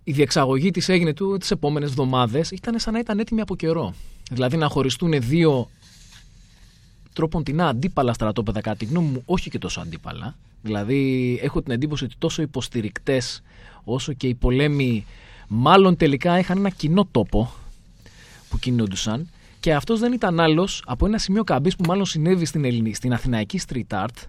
η διεξαγωγή της έγινε του τις επόμενες εβδομάδες ήταν σαν να ήταν έτοιμη από καιρό. Δηλαδή να χωριστούν δύο τρόπον την αντίπαλα στρατόπεδα κατά τη γνώμη μου, όχι και τόσο αντίπαλα. Δηλαδή έχω την εντύπωση ότι τόσο οι υποστηρικτές όσο και οι πολέμοι μάλλον τελικά είχαν ένα κοινό τόπο που κινούντουσαν και αυτός δεν ήταν άλλος από ένα σημείο καμπής που μάλλον συνέβη στην, Ελληνή, στην αθηναϊκή street art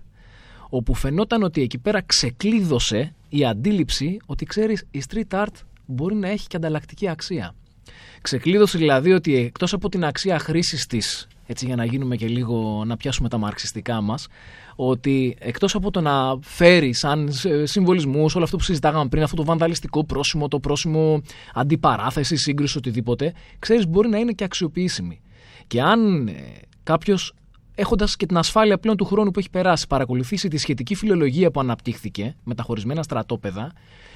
όπου φαινόταν ότι εκεί πέρα ξεκλείδωσε η αντίληψη ότι ξέρεις η street art μπορεί να έχει και ανταλλακτική αξία. Ξεκλείδωσε δηλαδή ότι εκτός από την αξία χρήσης της, έτσι για να γίνουμε και λίγο να πιάσουμε τα μαρξιστικά μας, ότι εκτός από το να φέρει σαν ε, συμβολισμούς όλο αυτό που συζητάγαμε πριν, αυτό το βανδαλιστικό πρόσημο, το πρόσημο αντιπαράθεση, σύγκρουση, οτιδήποτε, ξέρεις μπορεί να είναι και αξιοποιήσιμη. Και αν ε, κάποιος έχοντας και την ασφάλεια πλέον του χρόνου που έχει περάσει, παρακολουθήσει τη σχετική φιλολογία που αναπτύχθηκε με τα χωρισμένα στρατόπεδα,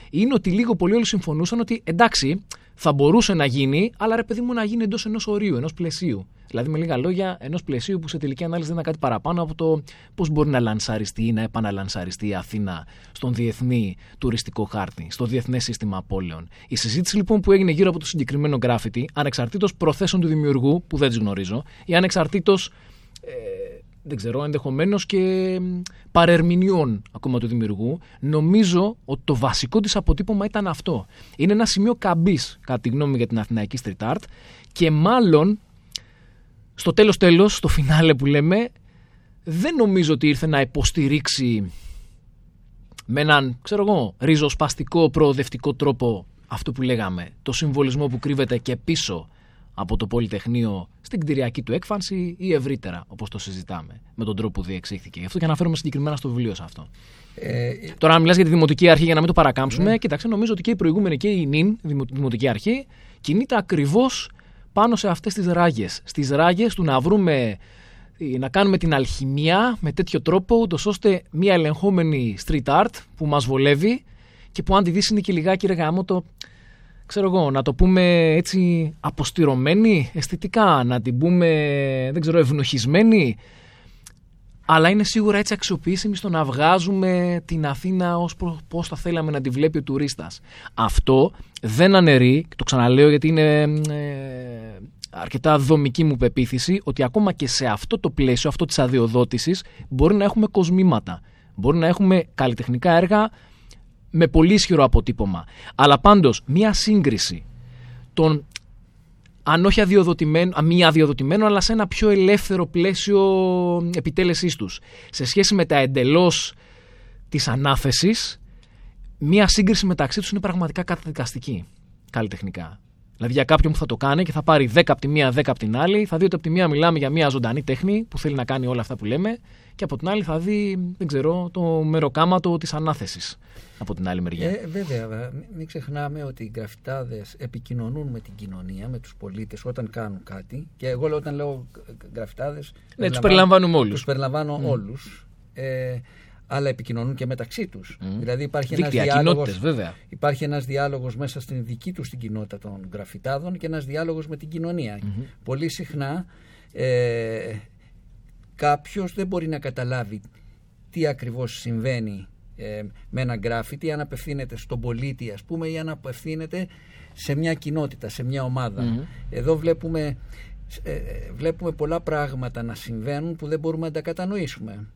είναι ότι λίγο πολύ όλοι συμφωνούσαν ότι εντάξει, θα μπορούσε να γίνει, αλλά ρε παιδί μου να γίνει εντός ενός ορίου, ενός πλαισίου. Δηλαδή, με λίγα λόγια, ενός πλαισίου που σε τελική ανάλυση δεν είναι κάτι παραπάνω από το πώς μπορεί να λανσαριστεί ή να επαναλανσαριστεί η Αθήνα στον διεθνή τουριστικό χάρτη, στο διεθνές σύστημα απόλεων. Η συζήτηση λοιπόν που έγινε γύρω από το συγκεκριμένο γκράφιτι, ανεξαρτήτως προθέσεων του δημιουργού, που δεν τις γνωρίζω, ή ανεξαρτήτως ε, δεν ξέρω, ενδεχομένως και μ, παρερμηνιών ακόμα του δημιουργού, νομίζω ότι το βασικό της αποτύπωμα ήταν αυτό. Είναι ένα σημείο καμπής, κατά τη γνώμη μου, για την αθηναϊκή street art και μάλλον στο τέλος τέλος, στο φινάλε που λέμε, δεν νομίζω ότι ήρθε να υποστηρίξει με έναν, ξέρω εγώ, ριζοσπαστικό, προοδευτικό τρόπο αυτό που λέγαμε, το συμβολισμό που κρύβεται και πίσω από το Πολυτεχνείο στην κτηριακή του έκφανση ή ευρύτερα, όπως το συζητάμε, με τον τρόπο που διεξήχθηκε. Γι' αυτό και αναφέρομαι συγκεκριμένα στο βιβλίο σε αυτό. Ε, Τώρα, αν μιλάς για τη Δημοτική Αρχή, για να μην το παρακάμψουμε, κοίταξε, νομίζω ότι και η προηγούμενη και η νυν, Δημο- Δημοτική Αρχή, κινείται ακριβώς πάνω σε αυτές τις ράγες. Στις ράγες του να βρούμε, ε, να κάνουμε την αλχημία με τέτοιο τρόπο, ούτως ώστε μια ελεγχόμενη street art που μας βολεύει και που αν τη δεις είναι και λιγάκι ρε γάμο το, ξέρω εγώ, να το πούμε έτσι αποστηρωμένη αισθητικά, να την πούμε, δεν ξέρω, ευνοχισμένη, αλλά είναι σίγουρα έτσι αξιοποιήσιμη στο να βγάζουμε την Αθήνα ως προ, πώς θα θέλαμε να τη βλέπει ο τουρίστας. Αυτό δεν αναιρεί, και το ξαναλέω γιατί είναι ε, αρκετά δομική μου πεποίθηση, ότι ακόμα και σε αυτό το πλαίσιο, αυτό της αδειοδότησης, μπορεί να έχουμε κοσμήματα. Μπορεί να έχουμε καλλιτεχνικά έργα με πολύ ισχυρό αποτύπωμα. Αλλά πάντως, μία σύγκριση των αν όχι αδειοδοτημένο, α, μη αδειοδοτημένο, αλλά σε ένα πιο ελεύθερο πλαίσιο επιτέλεσής τους. Σε σχέση με τα εντελώς της ανάθεσης, μία σύγκριση μεταξύ τους είναι πραγματικά καταδικαστική καλλιτεχνικά. Δηλαδή για κάποιον που θα το κάνει και θα πάρει 10 από τη μία, 10 από την άλλη, θα δει ότι από τη μία μιλάμε για μια ζωντανή τέχνη που θέλει να κάνει όλα αυτά που λέμε, και από την άλλη θα δει, δεν ξέρω, το μεροκάματο της ανάθεσης από την άλλη μεριά. Ε, βέβαια, μην- μην ξεχνάμε ότι οι γραφιτάδες επικοινωνούν με την κοινωνία, με τους πολίτες όταν κάνουν κάτι και εγώ λέω, όταν λέω γραφιτάδες Ναι, τους περιλαμβάνουμε όλους. Τους περιλαμβάνω όλους ε, αλλά επικοινωνούν και μεταξύ τους. Δηλαδή υπάρχει ένας, Δίκτυα, διάλογος, κοινότητες, βέβαια. υπάρχει ένας διάλογος μέσα στην δική τους την κοινότητα των γραφιτάδων και ένας διάλογος με την κοινωνια Πολύ συχνά ε, κάποιος δεν μπορεί να καταλάβει τι ακριβώς συμβαίνει ε, με ένα γκράφιτι αν απευθύνεται στον πολίτη ας πούμε ή αν απευθύνεται σε μια κοινότητα, σε μια ομαδα Εδώ βλέπουμε, ε, βλέπουμε πολλά πράγματα να συμβαίνουν που δεν μπορούμε να τα κατανοήσουμε.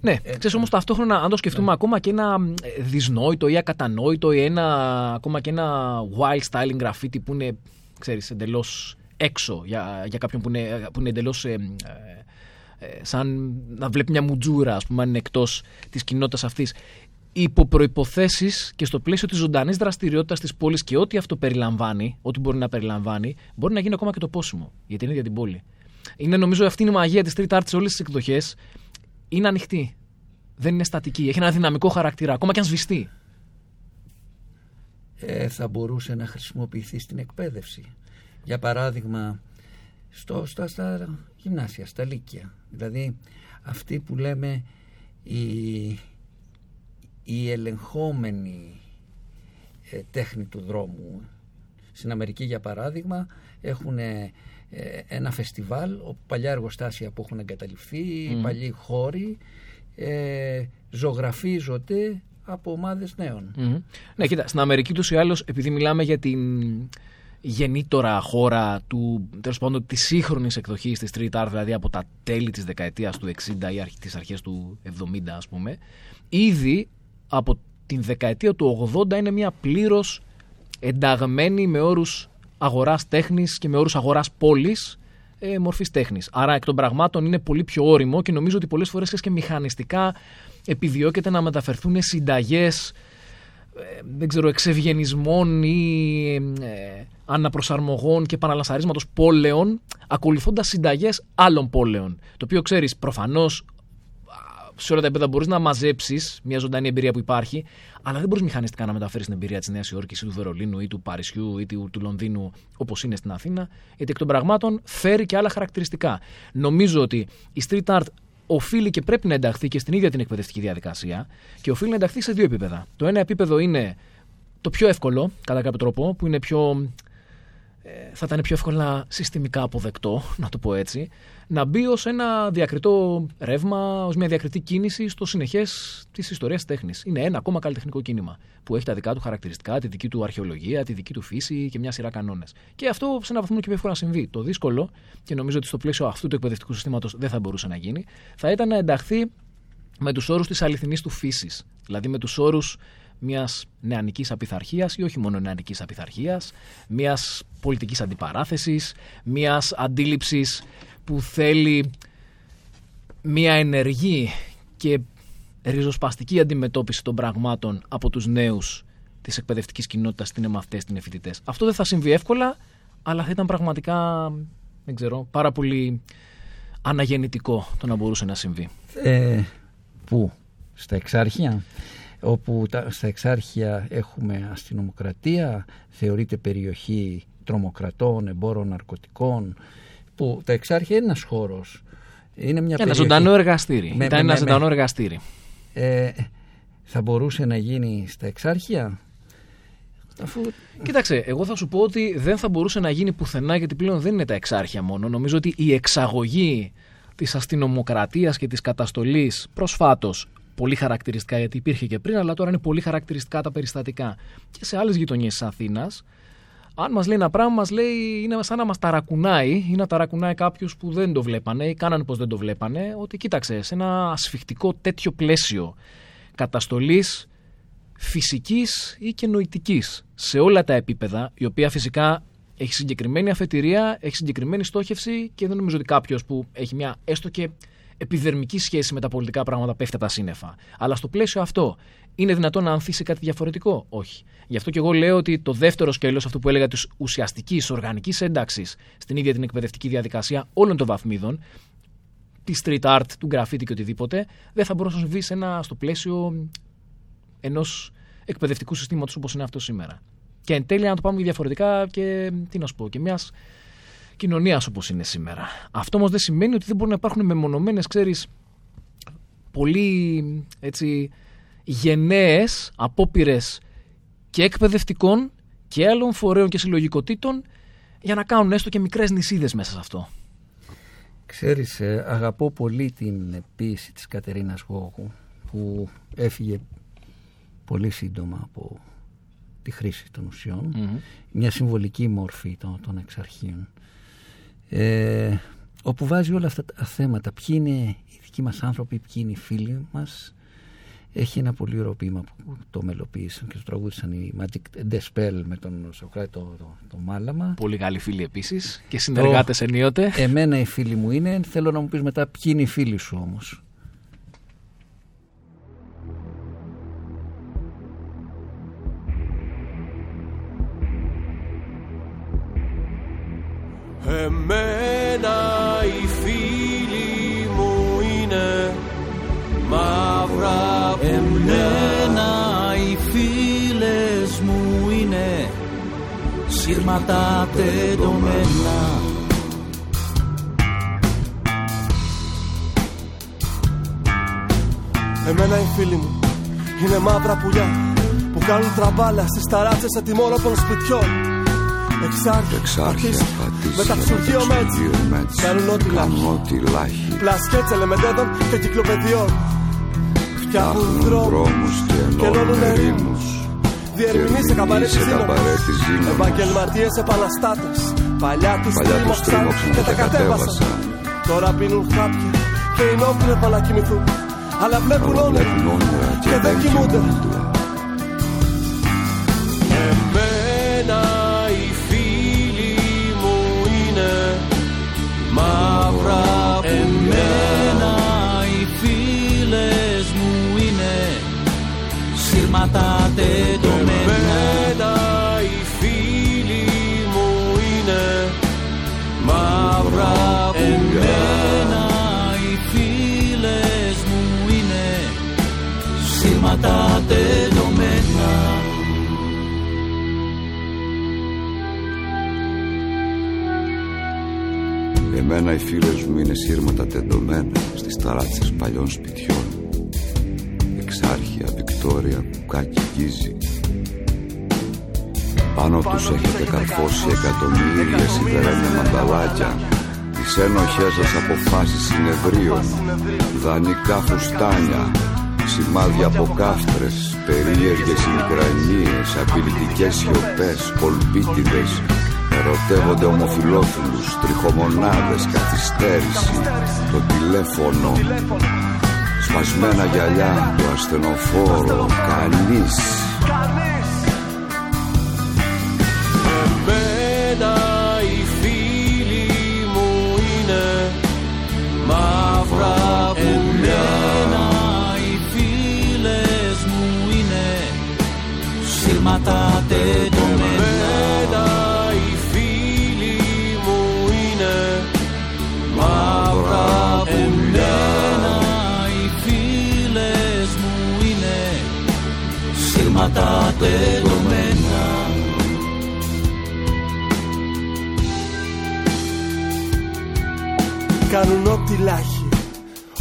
Ναι, ξέρεις όμως ταυτόχρονα αν το σκεφτούμε ακόμα και ένα ε, δυσνόητο ή ακατανόητο ή ένα, ακόμα και ένα wild styling graffiti που είναι, ξέρεις, εντελώς έξω για, για κάποιον που είναι, που είναι εντελώς ε, ε, ε, σαν να βλέπει μια μουτζούρα, ας πούμε, αν είναι εκτός της κοινότητας αυτής. Υπό προποθέσει και στο πλαίσιο της ζωντανής δραστηριότητας της πόλης και ό,τι αυτό περιλαμβάνει, ό,τι μπορεί να περιλαμβάνει, μπορεί να γίνει ακόμα και το πόσιμο για την ίδια την πόλη. Είναι νομίζω αυτή είναι η μαγεία της street art σε όλες τις εκδοχές. Είναι ανοιχτή. Δεν είναι στατική. Έχει ένα δυναμικό χαρακτήρα, ακόμα και αν σβηστεί. ε, θα μπορούσε να χρησιμοποιηθεί στην εκπαίδευση. Για παράδειγμα, στο, στα, στα γυμνάσια, στα λύκεια. Δηλαδή, αυτή που λέμε η, η ελεγχόμενη ε, τέχνη του δρόμου. Στην Αμερική, για παράδειγμα, έχουν ε, ένα φεστιβάλ όπου παλιά εργοστάσια που έχουν εγκαταλειφθεί, οι παλιοί χώροι ε, ζωγραφίζονται από ομάδες νέων. Μμμ. Ναι, κοίτα, στην Αμερική του ή άλλως, επειδή μιλάμε για την γεννήτωρα χώρα του, τέλος πάντων, της σύγχρονης εκδοχής της street art, δηλαδή από τα τέλη της δεκαετίας του 60 ή αρχ- τις αρχές του 70 ας πούμε, ήδη από την δεκαετία του 80 είναι μια πλήρως ενταγμένη με όρους αγοράς τέχνης και με όρους αγοράς πόλης ε, μορφής τέχνης. Άρα εκ των πραγμάτων είναι πολύ πιο όριμο και νομίζω ότι πολλές φορές και μηχανιστικά επιδιώκεται να μεταφερθούν συνταγές ε, δεν ξέρω, εξευγενισμών ή ε, αναπροσαρμογών και επαναλασσαρίσματος πόλεων ακολουθώντας συνταγές άλλων πόλεων. Το οποίο ξέρεις προφανώς α, σε όλα τα επίπεδα μπορείς να μαζέψεις μια ζωντανή εμπειρία που υπάρχει, αλλά δεν μπορείς μηχανιστικά να μεταφέρεις την εμπειρία της Νέας Υόρκης ή του Βερολίνου ή του Παρισιού ή του, του Λονδίνου όπως είναι στην Αθήνα, γιατί εκ των πραγμάτων φέρει και άλλα χαρακτηριστικά. Νομίζω ότι η street art οφείλει και πρέπει να ενταχθεί και στην ίδια την εκπαιδευτική διαδικασία και οφείλει να ενταχθεί σε δύο επίπεδα. Το ένα επίπεδο είναι το πιο εύκολο, κατά κάποιο τρόπο, που είναι πιο ε, θα ήταν πιο εύκολα συστημικά αποδεκτό, να το πω έτσι, να μπει ως ένα διακριτό ρεύμα, ως μια διακριτή κίνηση στο συνεχές της ιστορίας τέχνης. Είναι ένα ακόμα καλλιτεχνικό κίνημα που έχει τα δικά του χαρακτηριστικά, τη δική του αρχαιολογία, τη δική του φύση και μια σειρά κανόνες. Και αυτό σε ένα βαθμό και πιο εύκολα να συμβεί. Το δύσκολο, και νομίζω ότι στο πλαίσιο αυτού του εκπαιδευτικού συστήματος δεν θα μπορούσε να γίνει, θα ήταν να ενταχθεί με τους όρους της αληθινής του φύσης. Δηλαδή με τους όρους μιας νεανικής απειθαρχίας ή όχι μόνο νεανικής απειθαρχίας, μιας πολιτικής αντιπαράθεσης, μιας αντίληψης που θέλει μια ενεργή και ριζοσπαστική αντιμετώπιση των πραγμάτων από τους νέους της εκπαιδευτικής κοινότητας, την μαθητές, την φοιτητές. Αυτό δεν θα συμβεί εύκολα, αλλά θα ήταν πραγματικά, δεν ξέρω, πάρα πολύ αναγεννητικό το να μπορούσε να συμβεί. Ε, πού, στα εξάρχεια, όπου τα, στα εξάρχεια έχουμε αστυνομοκρατία, θεωρείται περιοχή τρομοκρατών, εμπόρων ναρκωτικών, που τα εξάρχεια είναι ένας χώρος. Είναι μια Ένα περιοχή. ζωντανό εργαστήρι. Με- Ήταν με- ένα με- ζωντανό εργαστήρι. Ε, θα μπορούσε να γίνει στα εξάρχεια; Αφού Κοίταξε, εγώ θα σου πω ότι δεν θα μπορούσε να γίνει πουθενά γιατί πλέον δεν είναι τα εξάρχεια μόνο. Νομίζω ότι η εξαγωγή της αστυνομοκρατίας και της καταστολής προσφάτως πολύ χαρακτηριστικά γιατί υπήρχε και πριν, αλλά τώρα είναι πολύ χαρακτηριστικά τα περιστατικά και σε άλλες γειτονιές της Αθήνας. Αν μας λέει ένα πράγμα, μας λέει είναι σαν να μας ταρακουνάει ή να ταρακουνάει κάποιους που δεν το βλέπανε ή κάνανε πως δεν το βλέπανε, ότι κοίταξε, σε ένα ασφιχτικό τέτοιο πλαίσιο καταστολής φυσικής ή και νοητικής σε όλα τα επίπεδα, η οποία φυσικά έχει συγκεκριμένη αφετηρία, έχει συγκεκριμένη στόχευση και δεν νομίζω ότι κάποιος που έχει μια έστω και επιδερμική σχέση με τα πολιτικά πράγματα πέφτει από τα σύννεφα. Αλλά στο πλαίσιο αυτό Είναι δυνατόν να ανθίσει κάτι διαφορετικό; Όχι. Γι' αυτό και εγώ λέω ότι το δεύτερο σκέλος, αυτό που έλεγα της ουσιαστικής οργανικής ένταξης στην ίδια την εκπαιδευτική διαδικασία όλων των βαθμίδων, της street art, του graffiti και οτιδήποτε, δεν θα μπορούσε να συμβεί σε ένα, στο πλαίσιο ενός εκπαιδευτικού συστήματος όπως είναι αυτό σήμερα. Και εν τέλει, να το πάμε διαφορετικά και τι να σου πω, και μιας κοινωνία όπως είναι σήμερα. Αυτό όμως δεν σημαίνει ότι δεν μπορούν να υπάρχουν μεμονωμένες, ξέρεις, πολύ έτσι, γενναίες απόπειρες και εκπαιδευτικών και άλλων φορέων και συλλογικοτήτων για να κάνουν έστω και μικρές νησίδες μέσα σε αυτό. Ξέρεις, ε, αγαπώ πολύ την ποίηση της Κατερίνας Γόγου που έφυγε πολύ σύντομα από τη χρήση των ουσιων Μια συμβολική μορφή των, των εξαρχείων. Ε, όπου βάζει όλα αυτά τα θέματα. Ποιοι είναι οι δικοί μας άνθρωποι, ποιοι είναι οι φίλοι μας. Έχει ένα πολύ ωραίο ποίημα που το μελοποίησαν και το τραγούδισαν οι Magic Despel με τον Σοκράτη το, το, το, Μάλαμα. Πολύ καλοί φίλοι επίσης και συνεργάτες ενίοτε. Εμένα οι φίλοι μου είναι. Θέλω να μου πεις μετά ποιοι είναι οι φίλοι σου όμως. Εμένα οι φίλοι μου είναι μαύρα Εμένα οι φίλες μου είναι σύρματα τεντωμένα. Εμένα οι φίλοι μου είναι μαύρα πουλιά που κάνουν τραμπάλα στις ταράτσες ατιμόρων των σπιτιών Εξάρχεια, Εξάρχεια, με τα ψουργείο μέτς Κάνουν ό,τι λάχει ό,τι λάχει Πλασκέτς ελεμεντέδων και κυκλοπαιδιών Φτιάχνουν Φτιάχνουν δρόμους δρόμους και και ενώνουν ενώνουν ερήμους ερήμους. Διερμηνείς σε καμπαρέτης σε καμπαρέτης δύναμος δύναμος. Επαγγελματίες επαναστάτες. Παλιά τους Παλιά τους τρίμωξαν τρίμωξαν και και τα τα κατέβασαν. κατέβασαν. Τώρα πίνουν χάπια και είναι όπλευα να κοιμηθούν Αλλά βλέπουν Αλλά όνειρα βλέπουν όνειρα και δεν κοιμούνται σύρματα τεντωμένα Εμένα οι φίλοι μου είναι μαύρα Εμένα οι φίλες μου είναι σύρματα τεντωμένα Εμένα οι φίλες μου είναι σύρματα τεντωμένα Στις ταράτσες παλιών σπιτιών. Εξάρχεια, Βικτόρια, κουκάκι, γκίζι Πάνω τους έχετε καρφώσει εκατομμύρια σιδερένια μανταλάκια. Τις ένοχές σας αποφάσεις συνεδρίων Δανεικά φουστάνια Σημάδια από κάφτρες Περίεργες μικρανίες Απειλητικές σιωπές Κολπίτιδες Ερωτεύονται ομοφιλόφιλους Τριχομονάδες Καθυστέρηση. Το τηλέφωνο Σπασμένα γυαλιά Το ασθενοφόρο Κανείς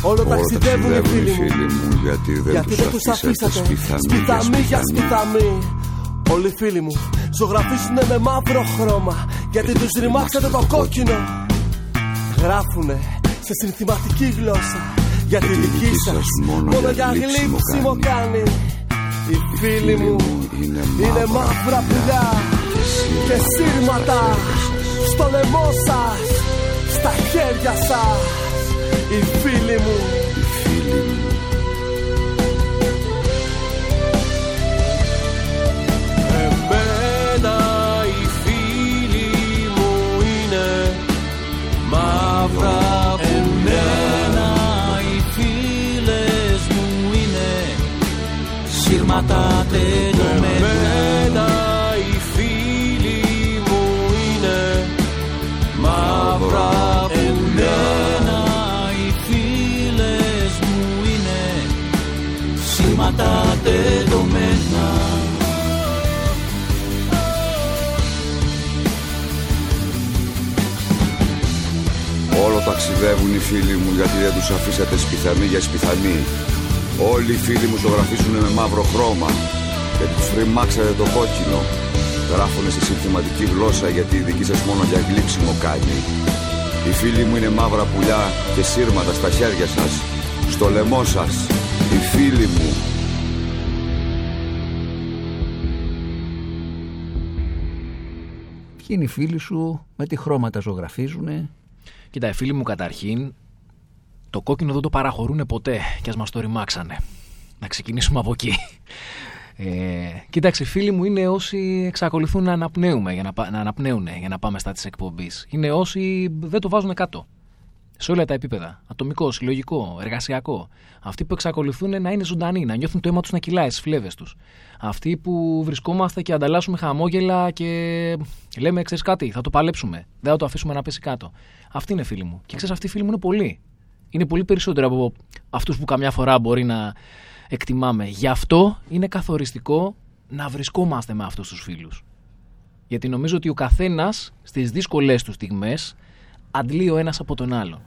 Όλο Όλα ταξιδεύουν οι φίλοι μου. μου Γιατί δεν Γιατί δεν τους αφήσατε σπιθαμί για σπιθαμί Όλοι οι φίλοι μου ζωγραφίζουνε με μαύρο χρώμα Γιατί τους ρημάξατε το κόκκινο. Γράφουνε σε συνθηματική γλώσσα Γιατί η δική σας μόνο για γλύψιμο κάνει. Οι φίλοι μου είναι μαύρα πουλιά Και σύρματα στο λαιμό σας Στα χέρια σας Οι φίλοι μου. Εμένα οι φίλοι μου είναι μαύρα. Εμένα οι φίλες μου είναι σύρματα τελειωμένα σύρματα τελειωμένα Όλο ταξιδεύουν οι φίλοι μου γιατί δεν τους αφήσατε σπιθανοί για σπιθανοί. Όλοι οι φίλοι μου ζωγραφίζουν με μαύρο χρώμα γιατί τους φρυμάξατε το κόκκινο. Γράφουνε σε συνθηματική γλώσσα γιατί η δική σας μόνο για γλύψιμο κάνει. Οι φίλοι μου είναι μαύρα πουλιά και σύρματα στα χέρια σας, στο λαιμό σας. Οι φίλοι μου. Ποιοι είναι οι φίλοι σου, με τι χρώματα ζωγραφίζουνε. Κοίτα, οι φίλοι μου καταρχήν το κόκκινο δεν το παραχωρούν ποτέ και ας μας το ρημάξανε. Να ξεκινήσουμε από εκεί. Ε, κοίταξε, φίλοι μου είναι όσοι εξακολουθούν να, αναπνέουμε, για να, πα- να αναπνέουν για να πάμε στα της εκπομπής. Είναι όσοι δεν το βάζουν κάτω. Σε όλα τα επίπεδα. Ατομικό, συλλογικό, εργασιακό. Αυτοί που εξακολουθούν να είναι ζωντανοί, να νιώθουν το αίμα τους να κυλάει στις φλέβες τους. Αυτοί που βρισκόμαστε και ανταλλάσσουμε χαμόγελα και λέμε: Ξέρεις κάτι, θα το παλέψουμε. Δεν θα το αφήσουμε να πέσει κάτω. Αυτοί είναι φίλοι μου. Και ξέρεις, αυτοί οι φίλοι μου είναι πολλοί. Είναι πολύ περισσότερο από αυτούς που καμιά φορά μπορεί να εκτιμάμε. Γι' αυτό είναι καθοριστικό να βρισκόμαστε με αυτούς τους φίλους. Γιατί νομίζω ότι ο καθένας στις δύσκολες του στιγμές αντλεί ο ένας από τον άλλον.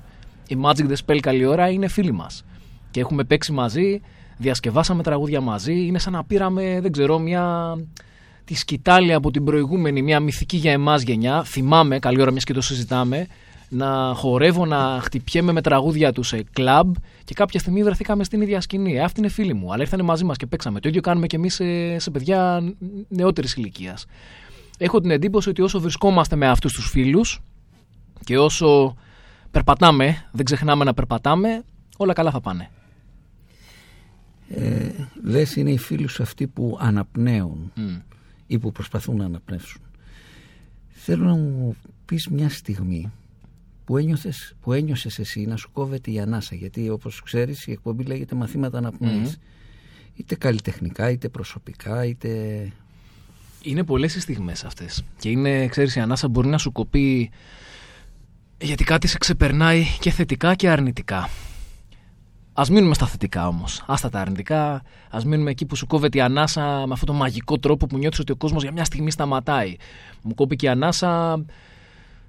Η Magic the Spell καλή ώρα είναι φίλοι μας. Και έχουμε παίξει μαζί, διασκευάσαμε τραγούδια μαζί. Είναι σαν να πήραμε, δεν ξέρω, μια. τη σκητάλη από την προηγούμενη, μια μυθική για εμάς γενιά. Θυμάμαι, καλή ώρα μιας και το συζητάμε, να χορεύω, να χτυπιέμαι με τραγούδια του σε κλαμπ και κάποια στιγμή βρεθήκαμε στην ίδια σκηνή. Ε, Αυτοί είναι φίλοι μου, αλλά ήρθαν μαζί μας και παίξαμε. Το ίδιο κάνουμε και εμείς σε, σε παιδιά νεότερης ηλικίας. Έχω την εντύπωση ότι όσο βρισκόμαστε με αυτούς τους φίλους, και όσο περπατάμε, δεν ξεχνάμε να περπατάμε, όλα καλά θα πάνε. Ε, λες είναι οι φίλοι σου αυτοί που αναπνέουν Μμ. ή που προσπαθούν να αναπνεύσουν. Θέλω να μου πεις μια στιγμή που, ένιωθες, που ένιωσες εσύ να σου κόβεται η ανάσα γιατί όπως ξέρεις η εκπομπή λέγεται μαθήματα αναπνοής. Είτε καλλιτεχνικά είτε προσωπικά είτε... Είναι πολλές οι στιγμές αυτές. Και είναι, ξέρεις, η ανάσα μπορεί να σου κοπεί γιατί κάτι σε ξεπερνάει και θετικά και αρνητικά. Α μείνουμε στα θετικά όμως. Άστα τα αρνητικά. Α μείνουμε εκεί που σου κόβεται η ανάσα με αυτόν τον μαγικό τρόπο που νιώθεις ότι ο κόσμος για μια στιγμή σταματάει. Μου κόπηκε η ανάσα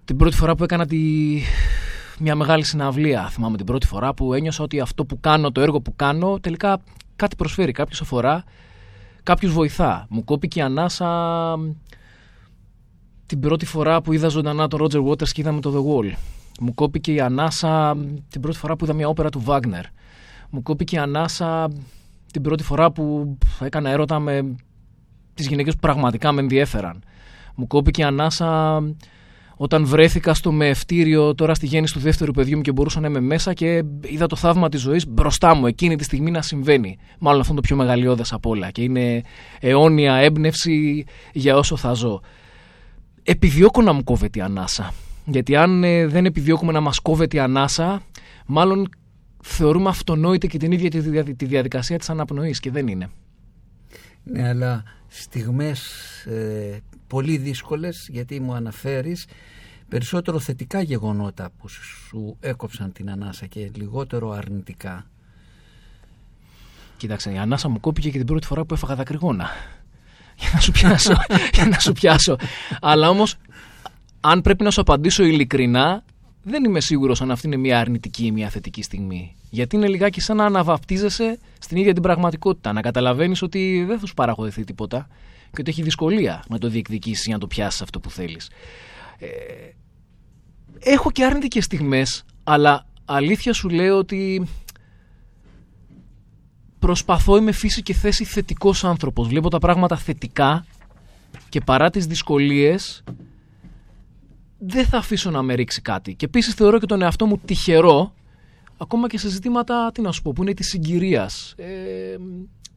την πρώτη φορά που έκανα τη... μια μεγάλη συναυλία. Θυμάμαι την πρώτη φορά που ένιωσα ότι αυτό που κάνω, το έργο που κάνω, τελικά κάτι προσφέρει. Κάποιος αφορά, κάποιος βοηθά. Μου κόπηκε η ανάσα την πρώτη φορά που είδα ζωντανά τον Roger Waters και είδαμε το The Wall. Μου κόπηκε η ανάσα την πρώτη φορά που είδα μια όπερα του Wagner. Μου κόπηκε η ανάσα την πρώτη φορά που έκανα έρωτα με τις γυναίκες που πραγματικά με ενδιέφεραν. Μου κόπηκε η ανάσα όταν βρέθηκα στο μεευτήριο τώρα στη γέννηση του δεύτερου παιδιού μου και μπορούσα να είμαι μέσα και είδα το θαύμα της ζωής μπροστά μου εκείνη τη στιγμή να συμβαίνει. Μάλλον αυτό είναι το πιο μεγαλειώδες από όλα και είναι αιώνια έμπνευση για όσο θα ζω επιδιώκω να μου κόβεται η ανάσα. Γιατί αν ε, δεν επιδιώκουμε να μας κόβεται η ανάσα, μάλλον θεωρούμε αυτονόητη και την ίδια τη, δια- τη διαδικασία της αναπνοής και δεν είναι. Ναι, αλλά στιγμές ε, πολύ δύσκολες γιατί μου αναφέρεις περισσότερο θετικά γεγονότα που σου έκοψαν την ανάσα και λιγότερο αρνητικά. Κοίταξε, η ανάσα μου κόπηκε και την πρώτη φορά που έφαγα δακρυγόνα. Για να σου πιάσω. για να σου πιάσω. Αλλά όμως, αν πρέπει να σου απαντήσω ειλικρινά, δεν είμαι σίγουρος αν αυτή είναι μια αρνητική ή μια θετική στιγμή. Γιατί είναι λιγάκι σαν να αναβαπτίζεσαι στην ίδια την πραγματικότητα. Να καταλαβαίνεις ότι δεν θα σου παραχωρηθεί τίποτα και ότι έχει δυσκολία να το διεκδικήσεις για να το πιάσεις αυτό που θέλεις. Ε, έχω και αρνητικές στιγμές, αλλά αλήθεια σου λέω ότι προσπαθώ είμαι φύση και θέση θετικός άνθρωπος. Βλέπω τα πράγματα θετικά και παρά τις δυσκολίες δεν θα αφήσω να με ρίξει κάτι. Και επίσης θεωρώ και τον εαυτό μου τυχερό ακόμα και σε ζητήματα, τι να σου πω, που είναι της συγκυρίας. Ε,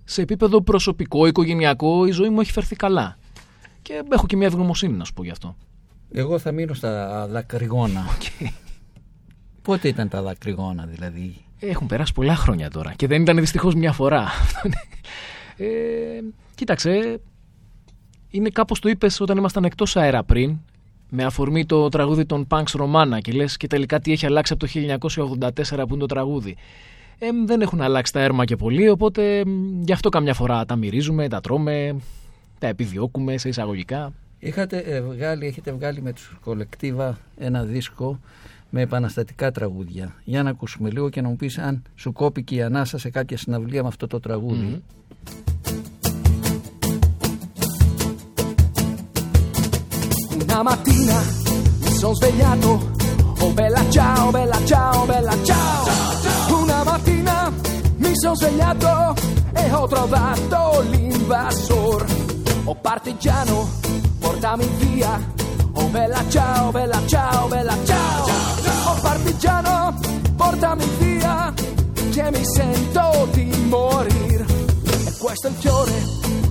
σε επίπεδο προσωπικό, οικογενειακό, η ζωή μου έχει φερθεί καλά. Και έχω και μια ευγνωμοσύνη να σου πω γι' αυτό. Εγώ θα μείνω στα δακρυγόνα. Πότε ήταν τα δακρυγόνα δηλαδή; Έχουν περάσει πολλά χρόνια τώρα και δεν ήταν δυστυχώς μια φορά. Ε, κοίταξε, είναι κάπως το είπες όταν ήμασταν εκτός αέρα πριν, με αφορμή το τραγούδι των Punks Romana και λες και τελικά τι έχει αλλάξει από το 1984 που είναι το τραγούδι. Ε, δεν έχουν αλλάξει τα έρμα και πολύ, οπότε μ, γι' αυτό καμιά φορά τα μυρίζουμε, τα τρώμε, τα επιδιώκουμε σε εισαγωγικά. Είχατε ε, βγάλει, έχετε βγάλει με τους κολεκτίβα ένα δίσκο με επαναστατικά τραγούδια. Για να ακούσουμε λίγο και να μου πεις αν σου κόπηκε η ανάσα σε κάποια συναυλία με αυτό το τραγούδι. Una mattina mi sono svegliato, oh bella ciao, bella ciao, bella ciao. Una mattina mi sono svegliato e ho trovato l'invasor. Oh partigiano, portami via, oh bella ciao, bella ciao, bella ciao. Oh partigiano, portami via, che mi sento di morire. E questo è il fiore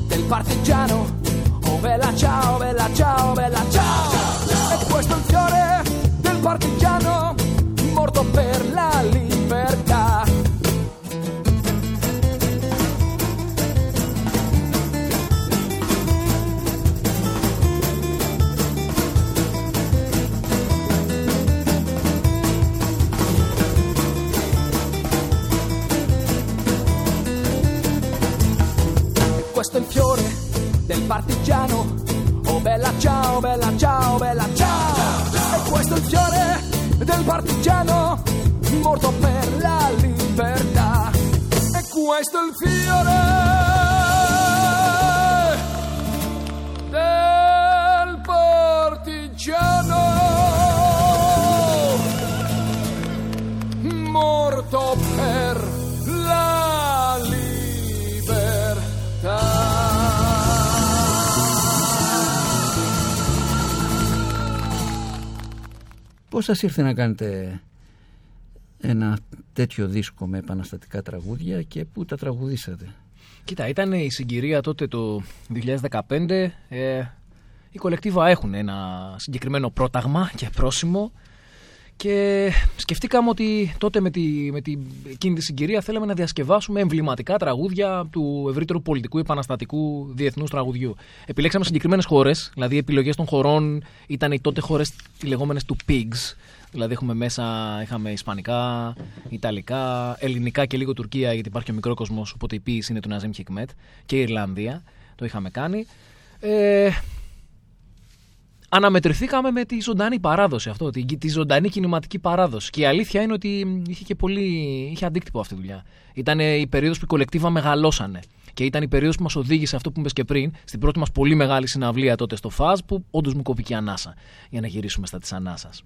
del partigiano. Oh bella ciao, bella ciao, bella ciao. E questo è il fiore del partigiano morto per la del partigiano. Oh bella ciao, bella ciao, bella ciao. E questo è il fiore del partigiano morto per la libertà. E questo è il fiore Πώς σας ήρθε να κάνετε ένα τέτοιο δίσκο με επαναστατικά τραγούδια και πού τα τραγουδήσατε; Κοίτα, ήταν η συγκυρία τότε το 2015. Ε, οι κολεκτίβα έχουν ένα συγκεκριμένο πρόταγμα και πρόσημο και σκεφτήκαμε ότι τότε με, τη, με τη, εκείνη τη συγκυρία θέλαμε να διασκευάσουμε εμβληματικά τραγούδια του ευρύτερου πολιτικού επαναστατικού διεθνούς τραγουδιού. Επιλέξαμε συγκεκριμένες χώρες, δηλαδή οι επιλογές των χωρών ήταν οι τότε χώρες οι λεγόμενες του PIGS, Δηλαδή έχουμε μέσα, είχαμε Ισπανικά, Ιταλικά, Ελληνικά και λίγο Τουρκία γιατί υπάρχει ο μικρό κόσμος, οπότε η ποιήση είναι του Ναζέμ Χικμέτ και η Ιρλανδία, το είχαμε κάνει. Ε, αναμετρηθήκαμε με τη ζωντανή παράδοση αυτό, τη, τη ζωντανή κινηματική παράδοση. Και η αλήθεια είναι ότι είχε και πολύ, είχε αντίκτυπο αυτή η δουλειά. Ήταν η περίοδος που οι κολεκτίβα μεγαλώσανε. Και ήταν η περίοδος που μας οδήγησε αυτό που είπες και πριν, στην πρώτη μας πολύ μεγάλη συναυλία τότε στο ΦΑΖ, που όντως μου κόπηκε η ανάσα, για να γυρίσουμε στα της ανάσας.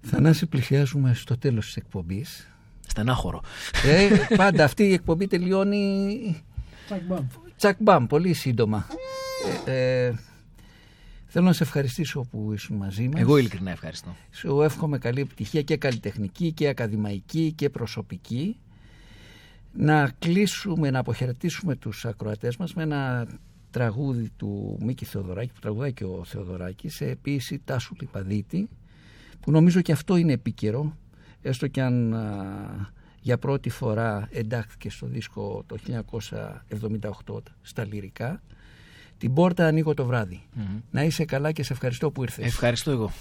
Θανάση πλησιάζουμε στο τέλος της εκπομπής. Στενάχωρο. Ε, πάντα αυτή η εκπομπή τελειώνει τσακ μπαμ, πολύ σύντομα. Ε, ε, θέλω να σε ευχαριστήσω που ήσουν μαζί μας. Εγώ ειλικρινά ευχαριστώ. Σου εύχομαι καλή επιτυχία και καλλιτεχνική και ακαδημαϊκή και προσωπική. Να κλείσουμε, να αποχαιρετήσουμε τους ακροατές μας με ένα τραγούδι του Μίκη Θεοδωράκη που τραγουδάει και ο Θεοδωράκης σε επίση Τάσου Λιπαδίτη που νομίζω και αυτό είναι επίκαιρο έστω και αν α, για πρώτη φορά εντάχθηκε στο δίσκο το 1978 στα λυρικά την πόρτα ανοίγω το βράδυ. Να είσαι καλά και σε ευχαριστώ που ήρθες. Ευχαριστώ εγώ.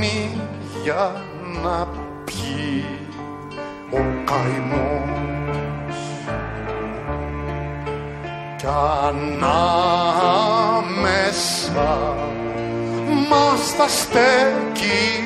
ψώνει για να πιει ο καημός. Κι ανάμεσα μας τα στέκει